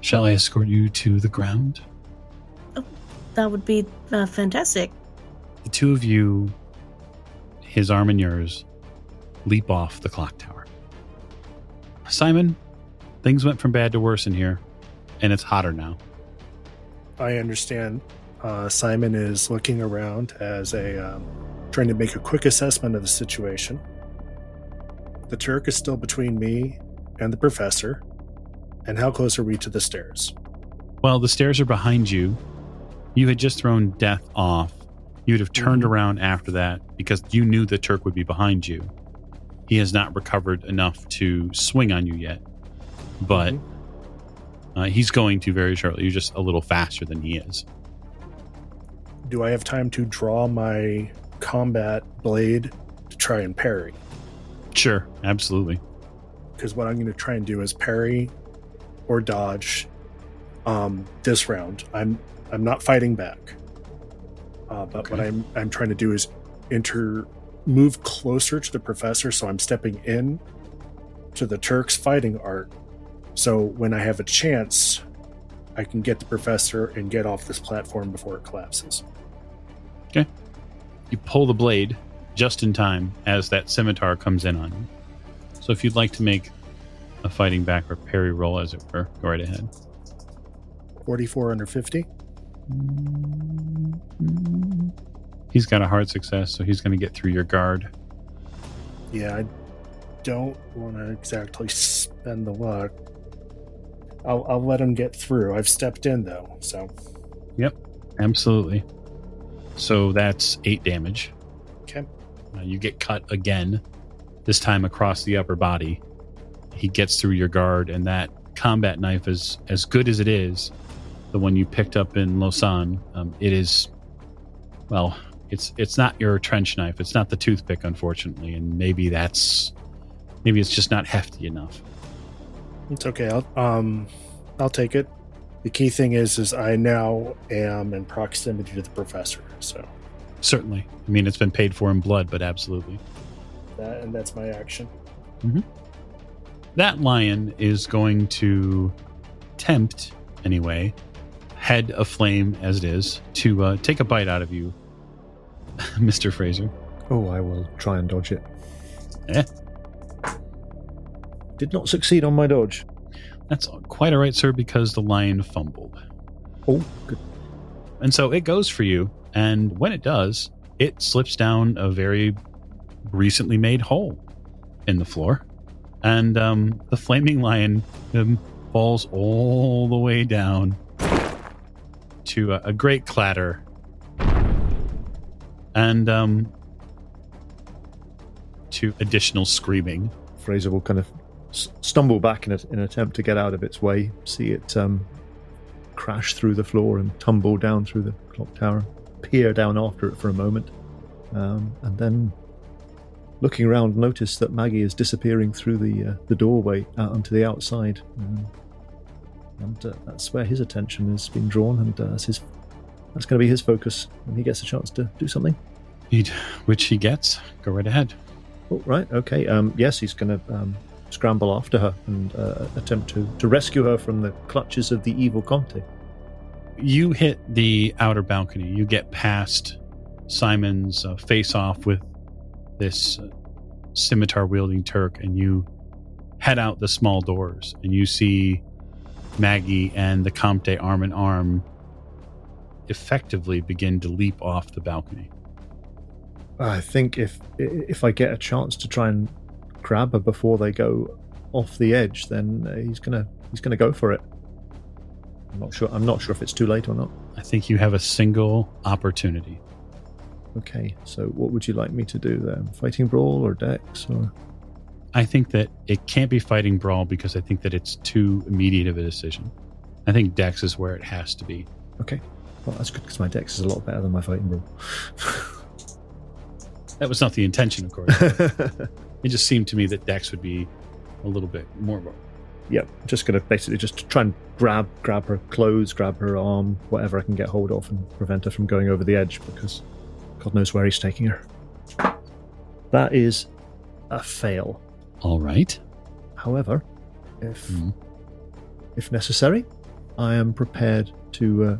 shall I escort you to the ground? That would be uh, fantastic. The two of you, his arm and yours, leap off the clock tower. Simon, things went from bad to worse in here, and it's hotter now. I understand. Uh, Simon is looking around as a um, trying to make a quick assessment of the situation. The Turk is still between me and the professor. And how close are we to the stairs? Well, the stairs are behind you. You had just thrown death off. You would have turned Mhm. around after that because you knew the Turk would be behind you. He has not recovered enough to swing on you yet, but uh, he's going to very shortly. You're just a little faster than he is. Do I have time to draw my combat blade to try and parry? Sure, absolutely. Because what I'm going to try and do is parry or dodge um, this round. I'm I'm not fighting back, uh, but what I'm I'm trying to do is enter move closer to the professor, so I'm stepping in to the Turk's fighting art. So when I have a chance, I can get the professor and get off this platform before it collapses. You pull the blade just in time as that scimitar comes in on you. So if you'd like to make a fighting back or parry roll, as it were, go right ahead. 44 under 50. He's got a hard success, so he's going to get through your guard. Yeah, I don't want to exactly spend the luck. I'll, I'll let him get through. I've stepped in though, so Yep, Absolutely. So that's eight damage. okay. Uh, you get cut again, this time across the upper body. He gets through your guard, and that combat knife is as good as it is. The one you picked up in Lausanne, um, it is, well, it's it's not your trench knife. It's not the toothpick, unfortunately, and maybe that's maybe it's just not hefty enough. It's okay. I'll um, I'll take it. The key thing is, is I now am in proximity to the professor, so Certainly, I mean it's been paid for in blood, but absolutely. that and that's my action. that lion is going to tempt, anyway, head aflame as it is, to uh, take a bite out of you, Mr. Fraser. Oh, I will try and dodge it. Eh? Did not succeed on my dodge. That's quite all right, sir, because the lion fumbled. Oh, good. And so it goes for you. And when it does, it slips down a very recently made hole in the floor. And um, the flaming lion um, falls all the way down to a, a great clatter. And um, to additional screaming. Fraser will kind of stumble back in, a, in an attempt to get out of its way, see it um, crash through the floor and tumble down through the clock tower, peer down after it for a moment, um, and then looking around, notice that Maggie is disappearing through the uh, the doorway out onto the outside, um, and uh, that's where his attention has been drawn, and uh, that's his that's going to be his focus when he gets a chance to do something. Which he gets. Go right ahead. Oh, right, okay. Um, yes, he's going to um, scramble after her and uh, attempt to, to rescue her from the clutches of the evil Conte. You hit the outer balcony. You get past Simon's uh, face off with this uh, scimitar wielding Turk, and you head out the small doors, and you see Maggie and the Comte arm in arm effectively begin to leap off the balcony. I think if if I get a chance to try and grab before they go off the edge, then uh, he's gonna he's gonna go for it. I'm not sure. I'm not sure if it's too late or not. I think you have a single opportunity. Okay, so what would you like me to do then? Fighting brawl or dex or? I think that it can't be fighting brawl because I think that it's too immediate of a decision. I think Dex is where it has to be. Okay, well that's good because my dex is a lot better than my fighting brawl. That was not the intention, of course. it just seemed to me that Dex would be a little bit more. of a- yep, just gonna basically just try and grab grab her clothes, grab her arm, whatever I can get hold of, and prevent her from going over the edge because God knows where he's taking her. That is a fail. All right. However, if Mhm. if necessary, I am prepared to uh,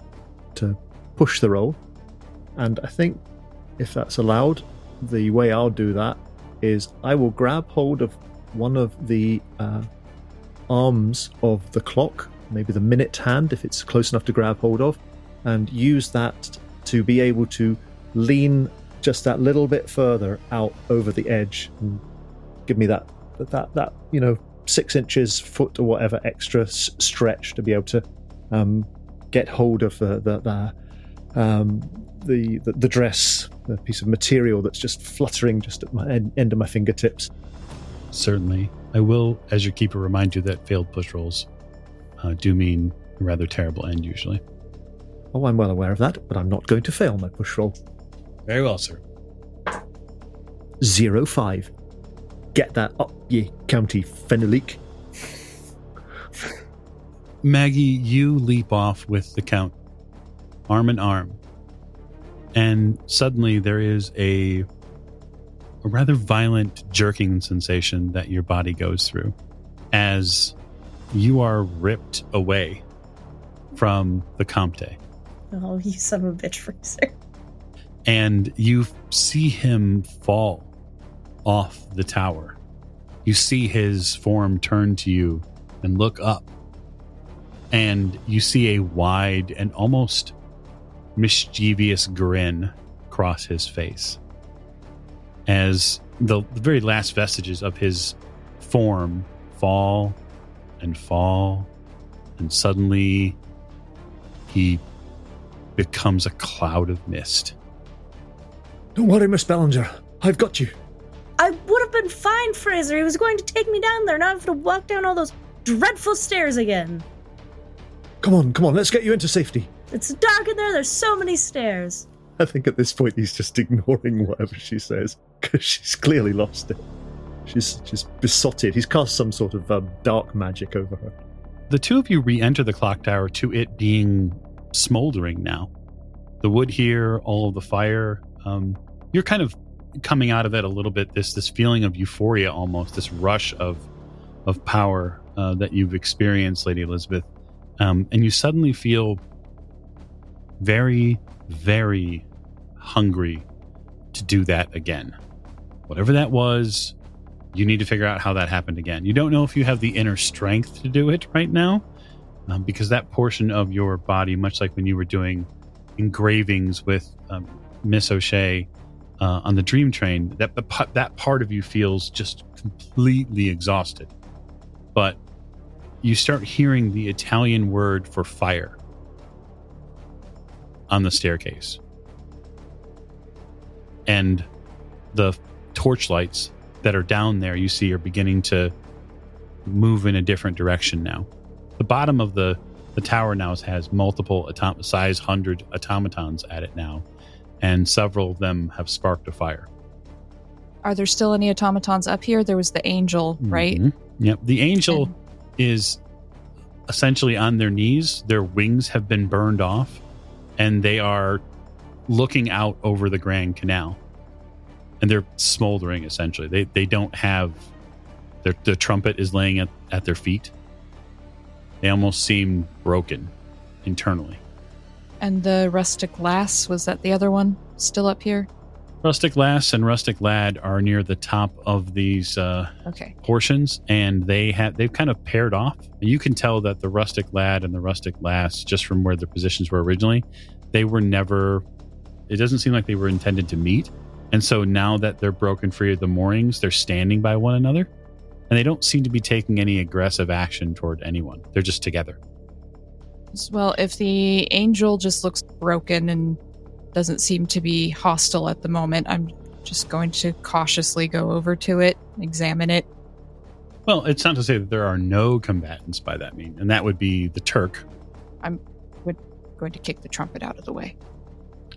to push the roll, and I think if that's allowed, the way I'll do that is I will grab hold of one of the uh, arms of the clock, maybe the minute hand if it's close enough to grab hold of, and use that to be able to lean just that little bit further out over the edge and give me that that that you know six inches, foot or whatever extra s- stretch to be able to um, get hold of the the the, um, the the the dress, the piece of material that's just fluttering just at my end, end of my fingertips. Certainly. I will, as your keeper, remind you that failed push rolls uh, do mean a rather terrible end usually. Oh, I'm well aware of that, but I'm not going to fail my push roll. Very well, sir. Zero five. Get that up, ye Comte Fenalik. Maggie, you leap off with the count, arm in arm, and suddenly there is a, a rather violent jerking sensation that your body goes through as you are ripped away from the Comte. Oh, you son of a bitch, Fraser. and you see him fall off the tower. You see his form turn to you and look up, and you see a wide and almost mischievous grin cross his face as the, the very last vestiges of his form fall and fall, and suddenly he becomes a cloud of mist. Don't worry, Miss Bellinger. I've got you. I would have been fine, Fraser. He was going to take me down there, not have to walk down all those dreadful stairs again. Come on, come on. Let's get you into safety. It's dark in there. There's so many stairs. I think at this point he's just ignoring whatever she says because she's clearly lost it. She's she's besotted. He's cast some sort of um, dark magic over her. The two of you re enter the clock tower to it being smoldering now. The wood here, all of the fire. Um, you're kind of coming out of it a little bit. This this feeling of euphoria, almost this rush of of power uh, that you've experienced, Lady Elizabeth, um, and you suddenly feel very, very hungry to do that again. Whatever that was, you need to figure out how that happened again. You don't know if you have the inner strength to do it right now, um, because that portion of your body, much like when you were doing engravings with um, Miss O'Shea uh, on the Dream Train, that that part of you feels just completely exhausted. But you start hearing the Italian word for fire on the staircase, and the torchlights that are down there you see are beginning to move in a different direction now. The bottom of the the tower now has multiple atom- size 100 automatons at it now and several of them have sparked a fire Are there still any automatons up here? There was the angel, right? Mhm. yep the angel And- is essentially on their knees their wings have been burned off and they are looking out over the grand canal. And they're smoldering essentially. They they don't have their the trumpet is laying at, at their feet. They almost seem broken internally. And the rustic lass, was that the other one still up here? Rustic lass and rustic lad are near the top of these uh Okay. portions and they have they've kind of paired off. You can tell that the rustic lad and the rustic lass just from where their positions were originally they were never it doesn't seem like they were intended to meet. And so now that they're broken free of the moorings they're standing by one another and they don't seem to be taking any aggressive action toward anyone. They're just together. Well, if the angel just looks broken and doesn't seem to be hostile at the moment, I'm just going to cautiously go over to it, examine it. well it's not to say that there are no combatants by that mean and that would be the turk I'm going to kick the trumpet out of the way,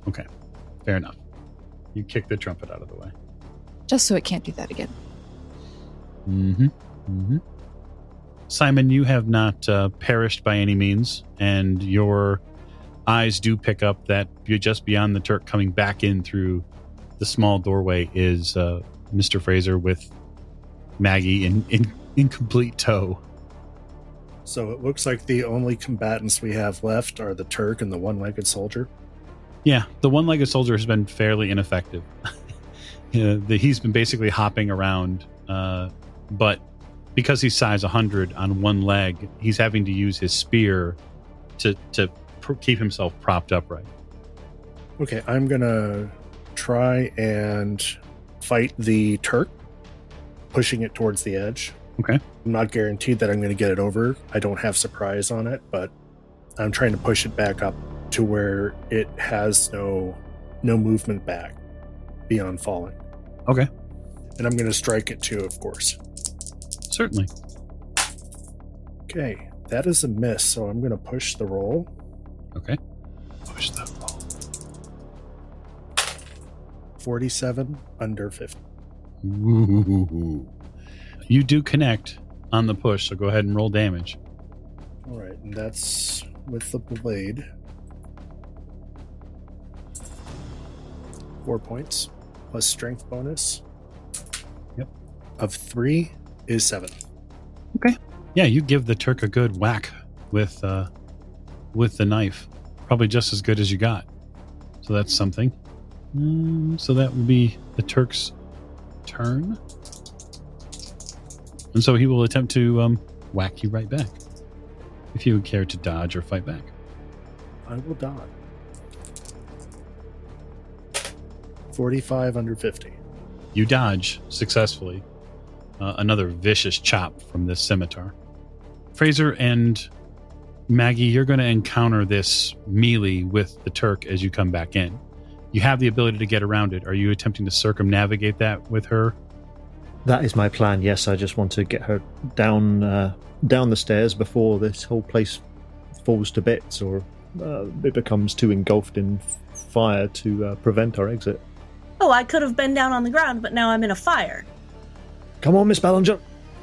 Okay, fair enough you kick the trumpet out of the way just so it can't do that again. Mm-hmm. Mm-hmm. Simon, you have not uh, perished by any means, and your eyes do pick up that just beyond the Turk coming back in through the small doorway is uh, Mr. Fraser with Maggie in, in, in complete tow. So it looks like the only combatants we have left are the Turk and the one legged soldier. Yeah, the one legged soldier has been fairly ineffective. Yeah, the, he's been basically hopping around, uh, but because he's size 100 on one leg, he's having to use his spear to, to pr- keep himself propped upright. Okay, I'm gonna try and fight the Turk, pushing it towards the edge. Okay. I'm not guaranteed that I'm gonna get it over. I don't have surprise on it, but I'm trying to push it back up to where it has no no movement back beyond falling. Okay. And I'm gonna strike it too, of course. Certainly. Okay, that is a miss, so I'm gonna push the roll. Okay. Push the roll. 47 under 50. Ooh. You do connect on the push, so go ahead and roll damage. All right, and that's with the blade. Four points plus strength bonus. Yep. Of three is seven. Okay. Yeah, you give the Turk a good whack with uh, with the knife, probably just as good as you got. So that's something. Mm, so that would be the Turk's turn, and so he will attempt to um, whack you right back. If you would care to dodge or fight back. I will dodge. 45 under 50. You dodge successfully. Uh, another vicious chop from this scimitar. Fraser and Maggie, you're going to encounter this melee with the Turk as you come back in. You have the ability to get around it. Are you attempting to circumnavigate that with her? That is my plan. Yes, I just want to get her down uh, down the stairs before this whole place falls to bits, or uh, it becomes too engulfed in fire to uh, prevent our exit. Oh, I could have been down on the ground, but now I'm in a fire. Come on, Miss Bellinger.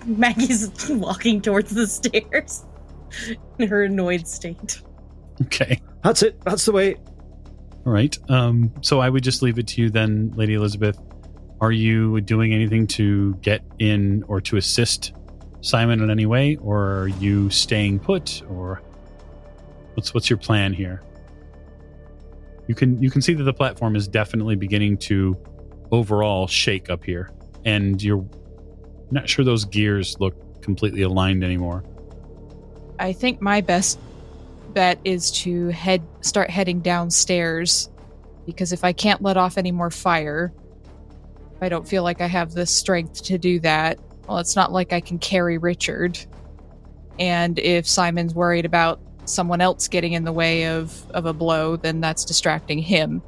Maggie's walking towards the stairs in her annoyed state. Okay. That's it. That's the way. All right. Um, so I would just leave it to you then, Lady Elizabeth. Are you doing anything to get in or to assist Simon in any way, or are you staying put, or what's what's your plan here? You can you can see that the platform is definitely beginning to overall shake up here, and you're not sure those gears look completely aligned anymore. I think my best bet is to head start heading downstairs because if I can't let off any more fire, I don't feel like I have the strength to do that, well, it's not like I can carry Richard. And if Simon's worried about someone else getting in the way of, of a blow, then that's distracting him.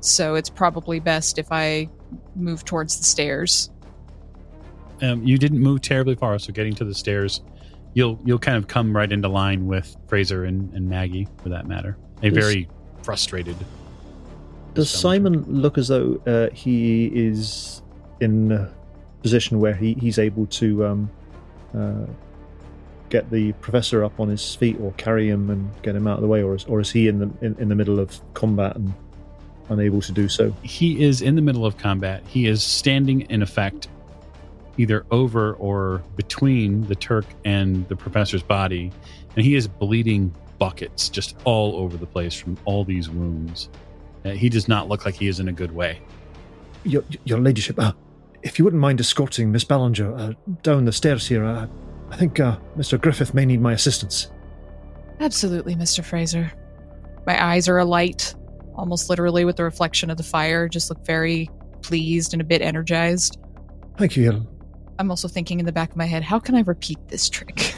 So it's probably best if I move towards the stairs. Um, you didn't move terribly far, so getting to the stairs, you'll you'll kind of come right into line with Fraser and, and Maggie, for that matter. A very frustrated. Does. Simon look as though uh, he is in a position where he, he's able to um, uh, get the professor up on his feet or carry him and get him out of the way, or is, or is he in the in, in the middle of combat and unable to do so? he is in the middle of combat. He is standing in effect either over or between the Turk and the professor's body, and he is bleeding buckets just all over the place from all these wounds. Uh, he does not look like he is in a good way. Your, your ladyship, uh, if you wouldn't mind escorting Miss Bellinger uh, down the stairs here, uh, I think uh, Mr. Griffith may need my assistance. Absolutely, Mr. Fraser. My eyes are alight, almost literally with the reflection of the fire, just look very pleased and a bit energized. Thank you, your, I'm also thinking in the back of my head, how can I repeat this trick?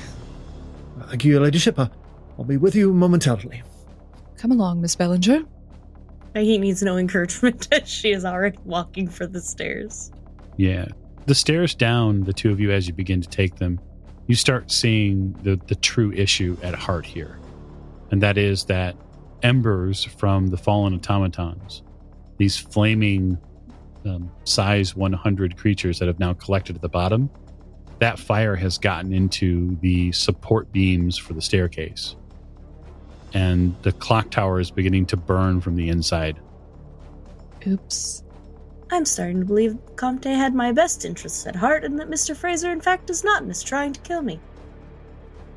thank you, your ladyship. Uh, I'll be with you momentarily. Come along, Miss Bellinger. Maggie needs no encouragement as she is already walking for the stairs. Yeah. The stairs down, the two of you, as you begin to take them, you start seeing the, the true issue at heart here. And that is that embers from the fallen automatons, these flaming um, size 100 creatures that have now collected at the bottom, that fire has gotten into the support beams for the staircase. And the clock tower is beginning to burn from the inside. Oops. I'm starting to believe Comte had my best interests at heart and that Mr. Fraser, in fact, is not miss trying to kill me.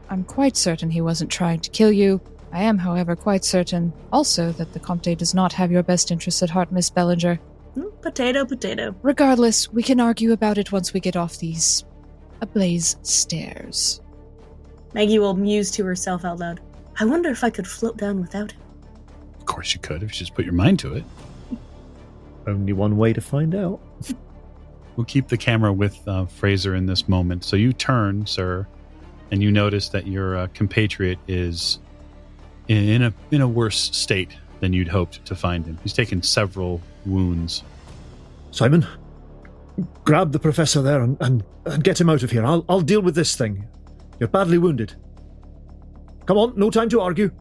I'm quite certain he wasn't trying to kill you. I am, however, quite certain also that the Comte does not have your best interests at heart, Miss Bellinger. Hmm, Potato, potato. Regardless, we can argue about it once we get off these ablaze stairs. Maggie will muse to herself out loud. I wonder if I could float down without him. Of course, you could if you just put your mind to it. Only one way to find out. We'll keep the camera with uh, Fraser in this moment. So you turn, sir, and you notice that your uh, compatriot is in, in a in a worse state than you'd hoped to find him. He's taken several wounds. Simon, grab the professor there and, and, and get him out of here. I'll, I'll deal with this thing. You're badly wounded. Come on, no time to argue.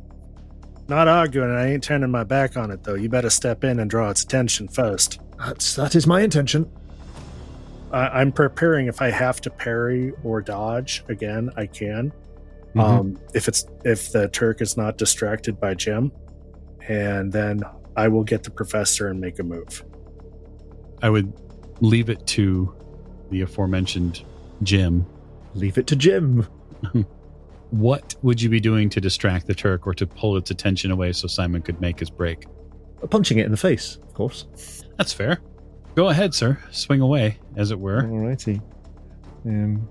Not arguing, I ain't turning my back on it, though. You better step in and draw its attention first. That's, that is my intention. I, I'm preparing if I have to parry or dodge again, I can. Mhm. Um, if it's if the Turk is not distracted by Jim, and then I will get the professor and make a move. I would leave it to the aforementioned Jim. Leave it to Jim. What would you be doing to distract the Turk or to pull its attention away so Simon could make his break? Punching it in the face, of course. That's fair. Go ahead, sir. Swing away, as it were. Alrighty. Um,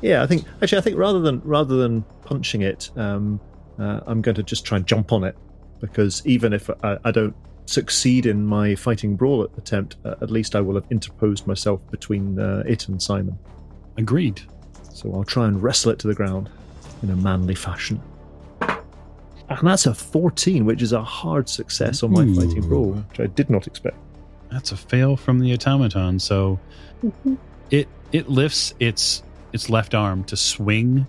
yeah, I think actually, I think rather than rather than punching it, um, uh, I'm going to just try and jump on it because even if I, I don't succeed in my fighting brawl attempt, uh, at least I will have interposed myself between uh, it and Simon. Agreed. So I'll try and wrestle it to the ground in a manly fashion. And that's a 14, which is a hard success on my Ooh. fighting brawl, which I did not expect. That's a fail from the automaton. So it it lifts its its left arm to swing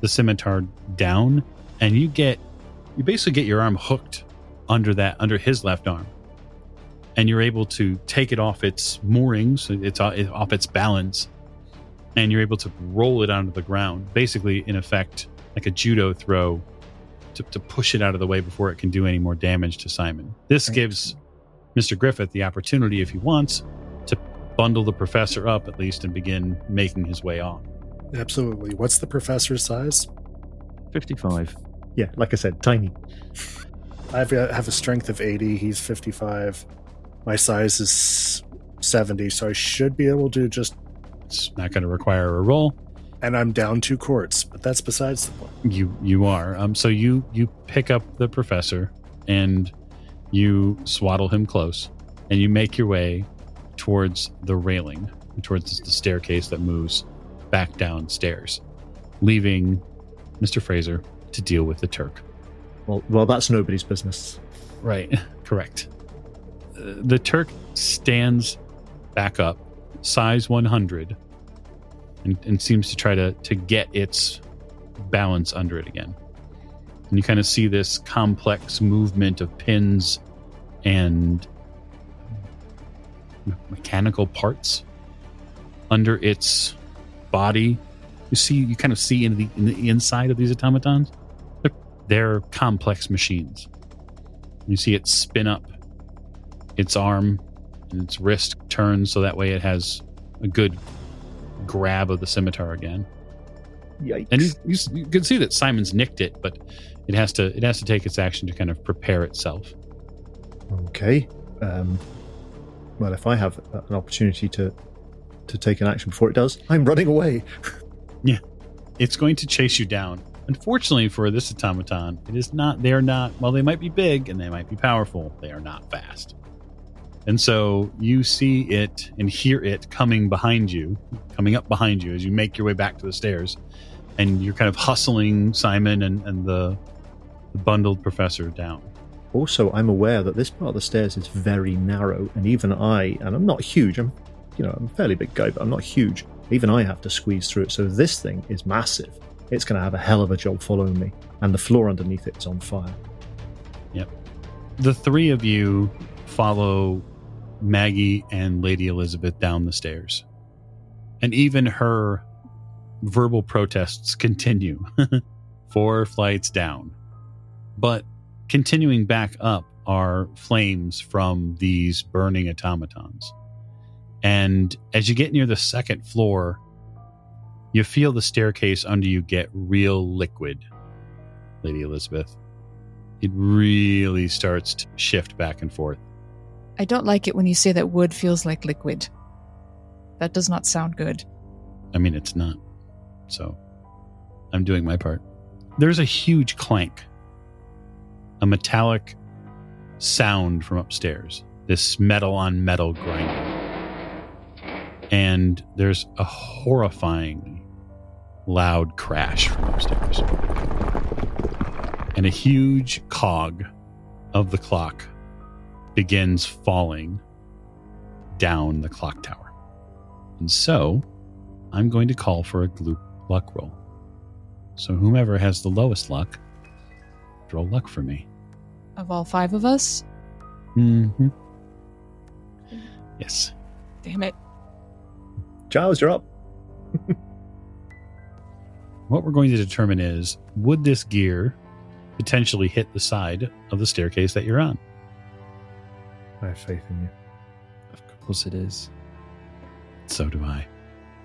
the scimitar down, and you get you basically get your arm hooked under that under his left arm, and you're able to take it off its moorings, it's uh, off its balance, and you're able to roll it onto the ground, basically in effect like a judo throw. To, to push it out of the way before it can do any more damage to Simon. This gives Mr. Griffith the opportunity, if he wants, to bundle the professor up at least and begin making his way off Absolutely. What's the professor's size? 55. Yeah, like I said, tiny. I have a, have a strength of 80. He's 55. My size is 70, so I should be able to just. It's not going to require a roll. And I'm down two quarts, but that's besides the point. You you are. Um. So you you pick up the professor and you swaddle him close, and you make your way towards the railing, towards the staircase that moves back downstairs, leaving Mr. Fraser to deal with the Turk. Well, well, that's nobody's business. Right. Correct. Uh, the Turk stands back up, size 100, and, and seems to try to, to get its balance under it again. And you kind of see this complex movement of pins and mechanical parts under its body. You see, you kind of see in the, in the inside of these automatons. They're, complex machines. You see it spin up its arm and its wrist turns so that way it has a good grab of the scimitar again. Yikes. And you, you, you can see that Simon's nicked it, but it has to it has to take its action to kind of prepare itself. Okay. Um, well, if I have an opportunity to to take an action before it does, I'm running away. Yeah, it's going to chase you down. Unfortunately for this automaton, it is not. They are not. While they might be big and they might be powerful, they are not fast. And so you see it and hear it coming behind you, coming up behind you as you make your way back to the stairs, and you're kind of hustling Simon and, and the, the bundled professor down. Also, I'm aware that this part of the stairs is very narrow, and even I, and I'm not huge. I'm, you know, I'm a fairly big guy, but I'm not huge. Even I have to squeeze through it. So this thing is massive. It's going to have a hell of a job following me, and the floor underneath it is on fire. Yep. The three of you follow Maggie and Lady Elizabeth down the stairs. And even her verbal protests continue. Four flights down. But continuing back up are flames from these burning automatons. And as you get near the second floor, you feel the staircase under you get real liquid, Lady Elizabeth it really starts to shift back and forth. I don't like it when you say that wood feels like liquid. That does not sound good. I mean, it's not. So I'm doing my part. There's a huge clank, a metallic sound from upstairs, this metal on metal grinding. And there's a horrifying loud crash from upstairs. And a huge cog of the clock begins falling down the clock tower. And so I'm going to call for a group luck roll. So whomever has the lowest luck, roll luck for me. Of all five of us? Mm-hmm. Yes. Damn it. Giles, you're up. What we're going to determine is would this gear potentially hit the side of the staircase that you're on? I have faith in you. Of course it is. So do I.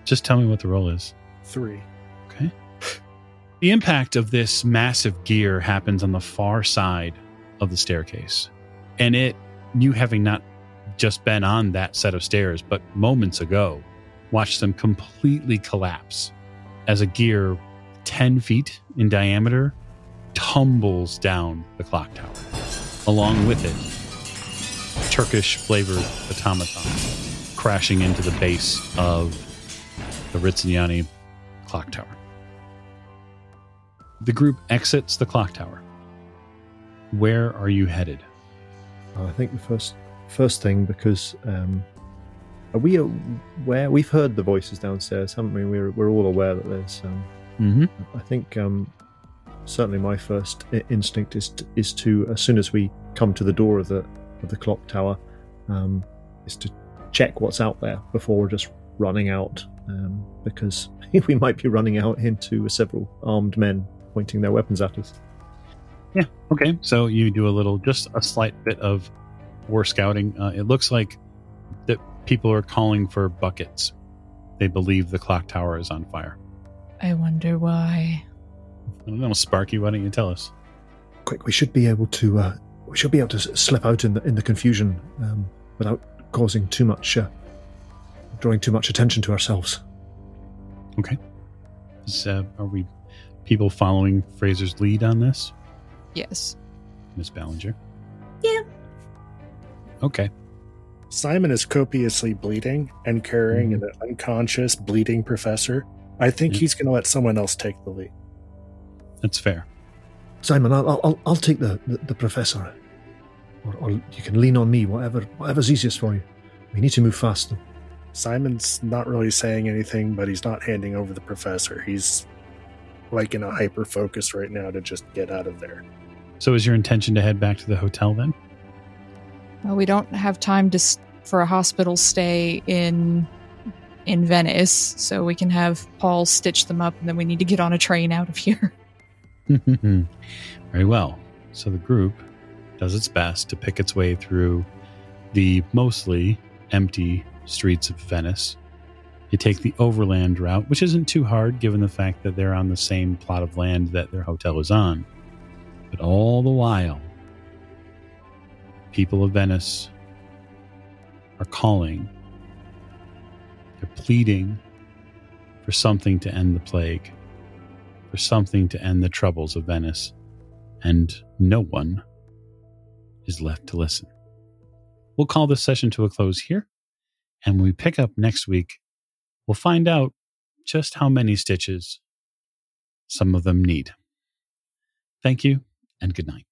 Just tell me what the roll is. Three. Okay. The impact of this massive gear happens on the far side of the staircase. And it, you having not just been on that set of stairs, but moments ago, watched them completely collapse as a gear 10 feet in diameter tumbles down the clock tower. Along with it, Turkish flavored automaton crashing into the base of the Ritziani clock tower. The group exits the clock tower. Where are you headed? I think the first first thing because um, are we aware? We've heard the voices downstairs, haven't we? We're we're all aware that there's. Um, Mm-hmm. I think um, certainly my first instinct is to, is to as soon as we come to the door of the of the clock tower, um, is to check what's out there before we're just running out, um, because we might be running out into several armed men pointing their weapons at us. Yeah. Okay. So you do a little, just a slight bit of war scouting. Uh, it looks like that people are calling for buckets. They believe the clock tower is on fire. I wonder why. I don't know, Sparky. Why don't you tell us? Quick, we should be able to. Uh, we should be able to slip out in the in the confusion um, without causing too much, uh, drawing too much attention to ourselves. Is, uh, are we people following Fraser's lead on this, Yes. Miss Bellinger? Yeah. Okay. Simon is copiously bleeding and carrying an unconscious bleeding professor. I think Yeah. he's going to let someone else take the lead. That's fair. Simon, I'll I'll, I'll take the, the, the professor, or, or you can lean on me. Whatever whatever's easiest for you. We need to move fast. Though. Simon's not really saying anything, but he's not handing over the professor. He's like in a hyper focus right now to just get out of there. So, is your intention to head back to the hotel then? Well, we don't have time to s- for a hospital stay in in Venice, so we can have Paul stitch them up, and then we need to get on a train out of here. Very well. So the group does its best to pick its way through the mostly empty streets of Venice. You take the overland route, which isn't too hard given the fact that they're on the same plot of land that their hotel is on. But all the while, people of Venice are calling, pleading for something to end the plague for something to end the troubles of Venice, and no one is left to listen. We'll call this session to a close here, and when we pick up next week, we'll find out just how many stitches some of them need. Thank you, and good night.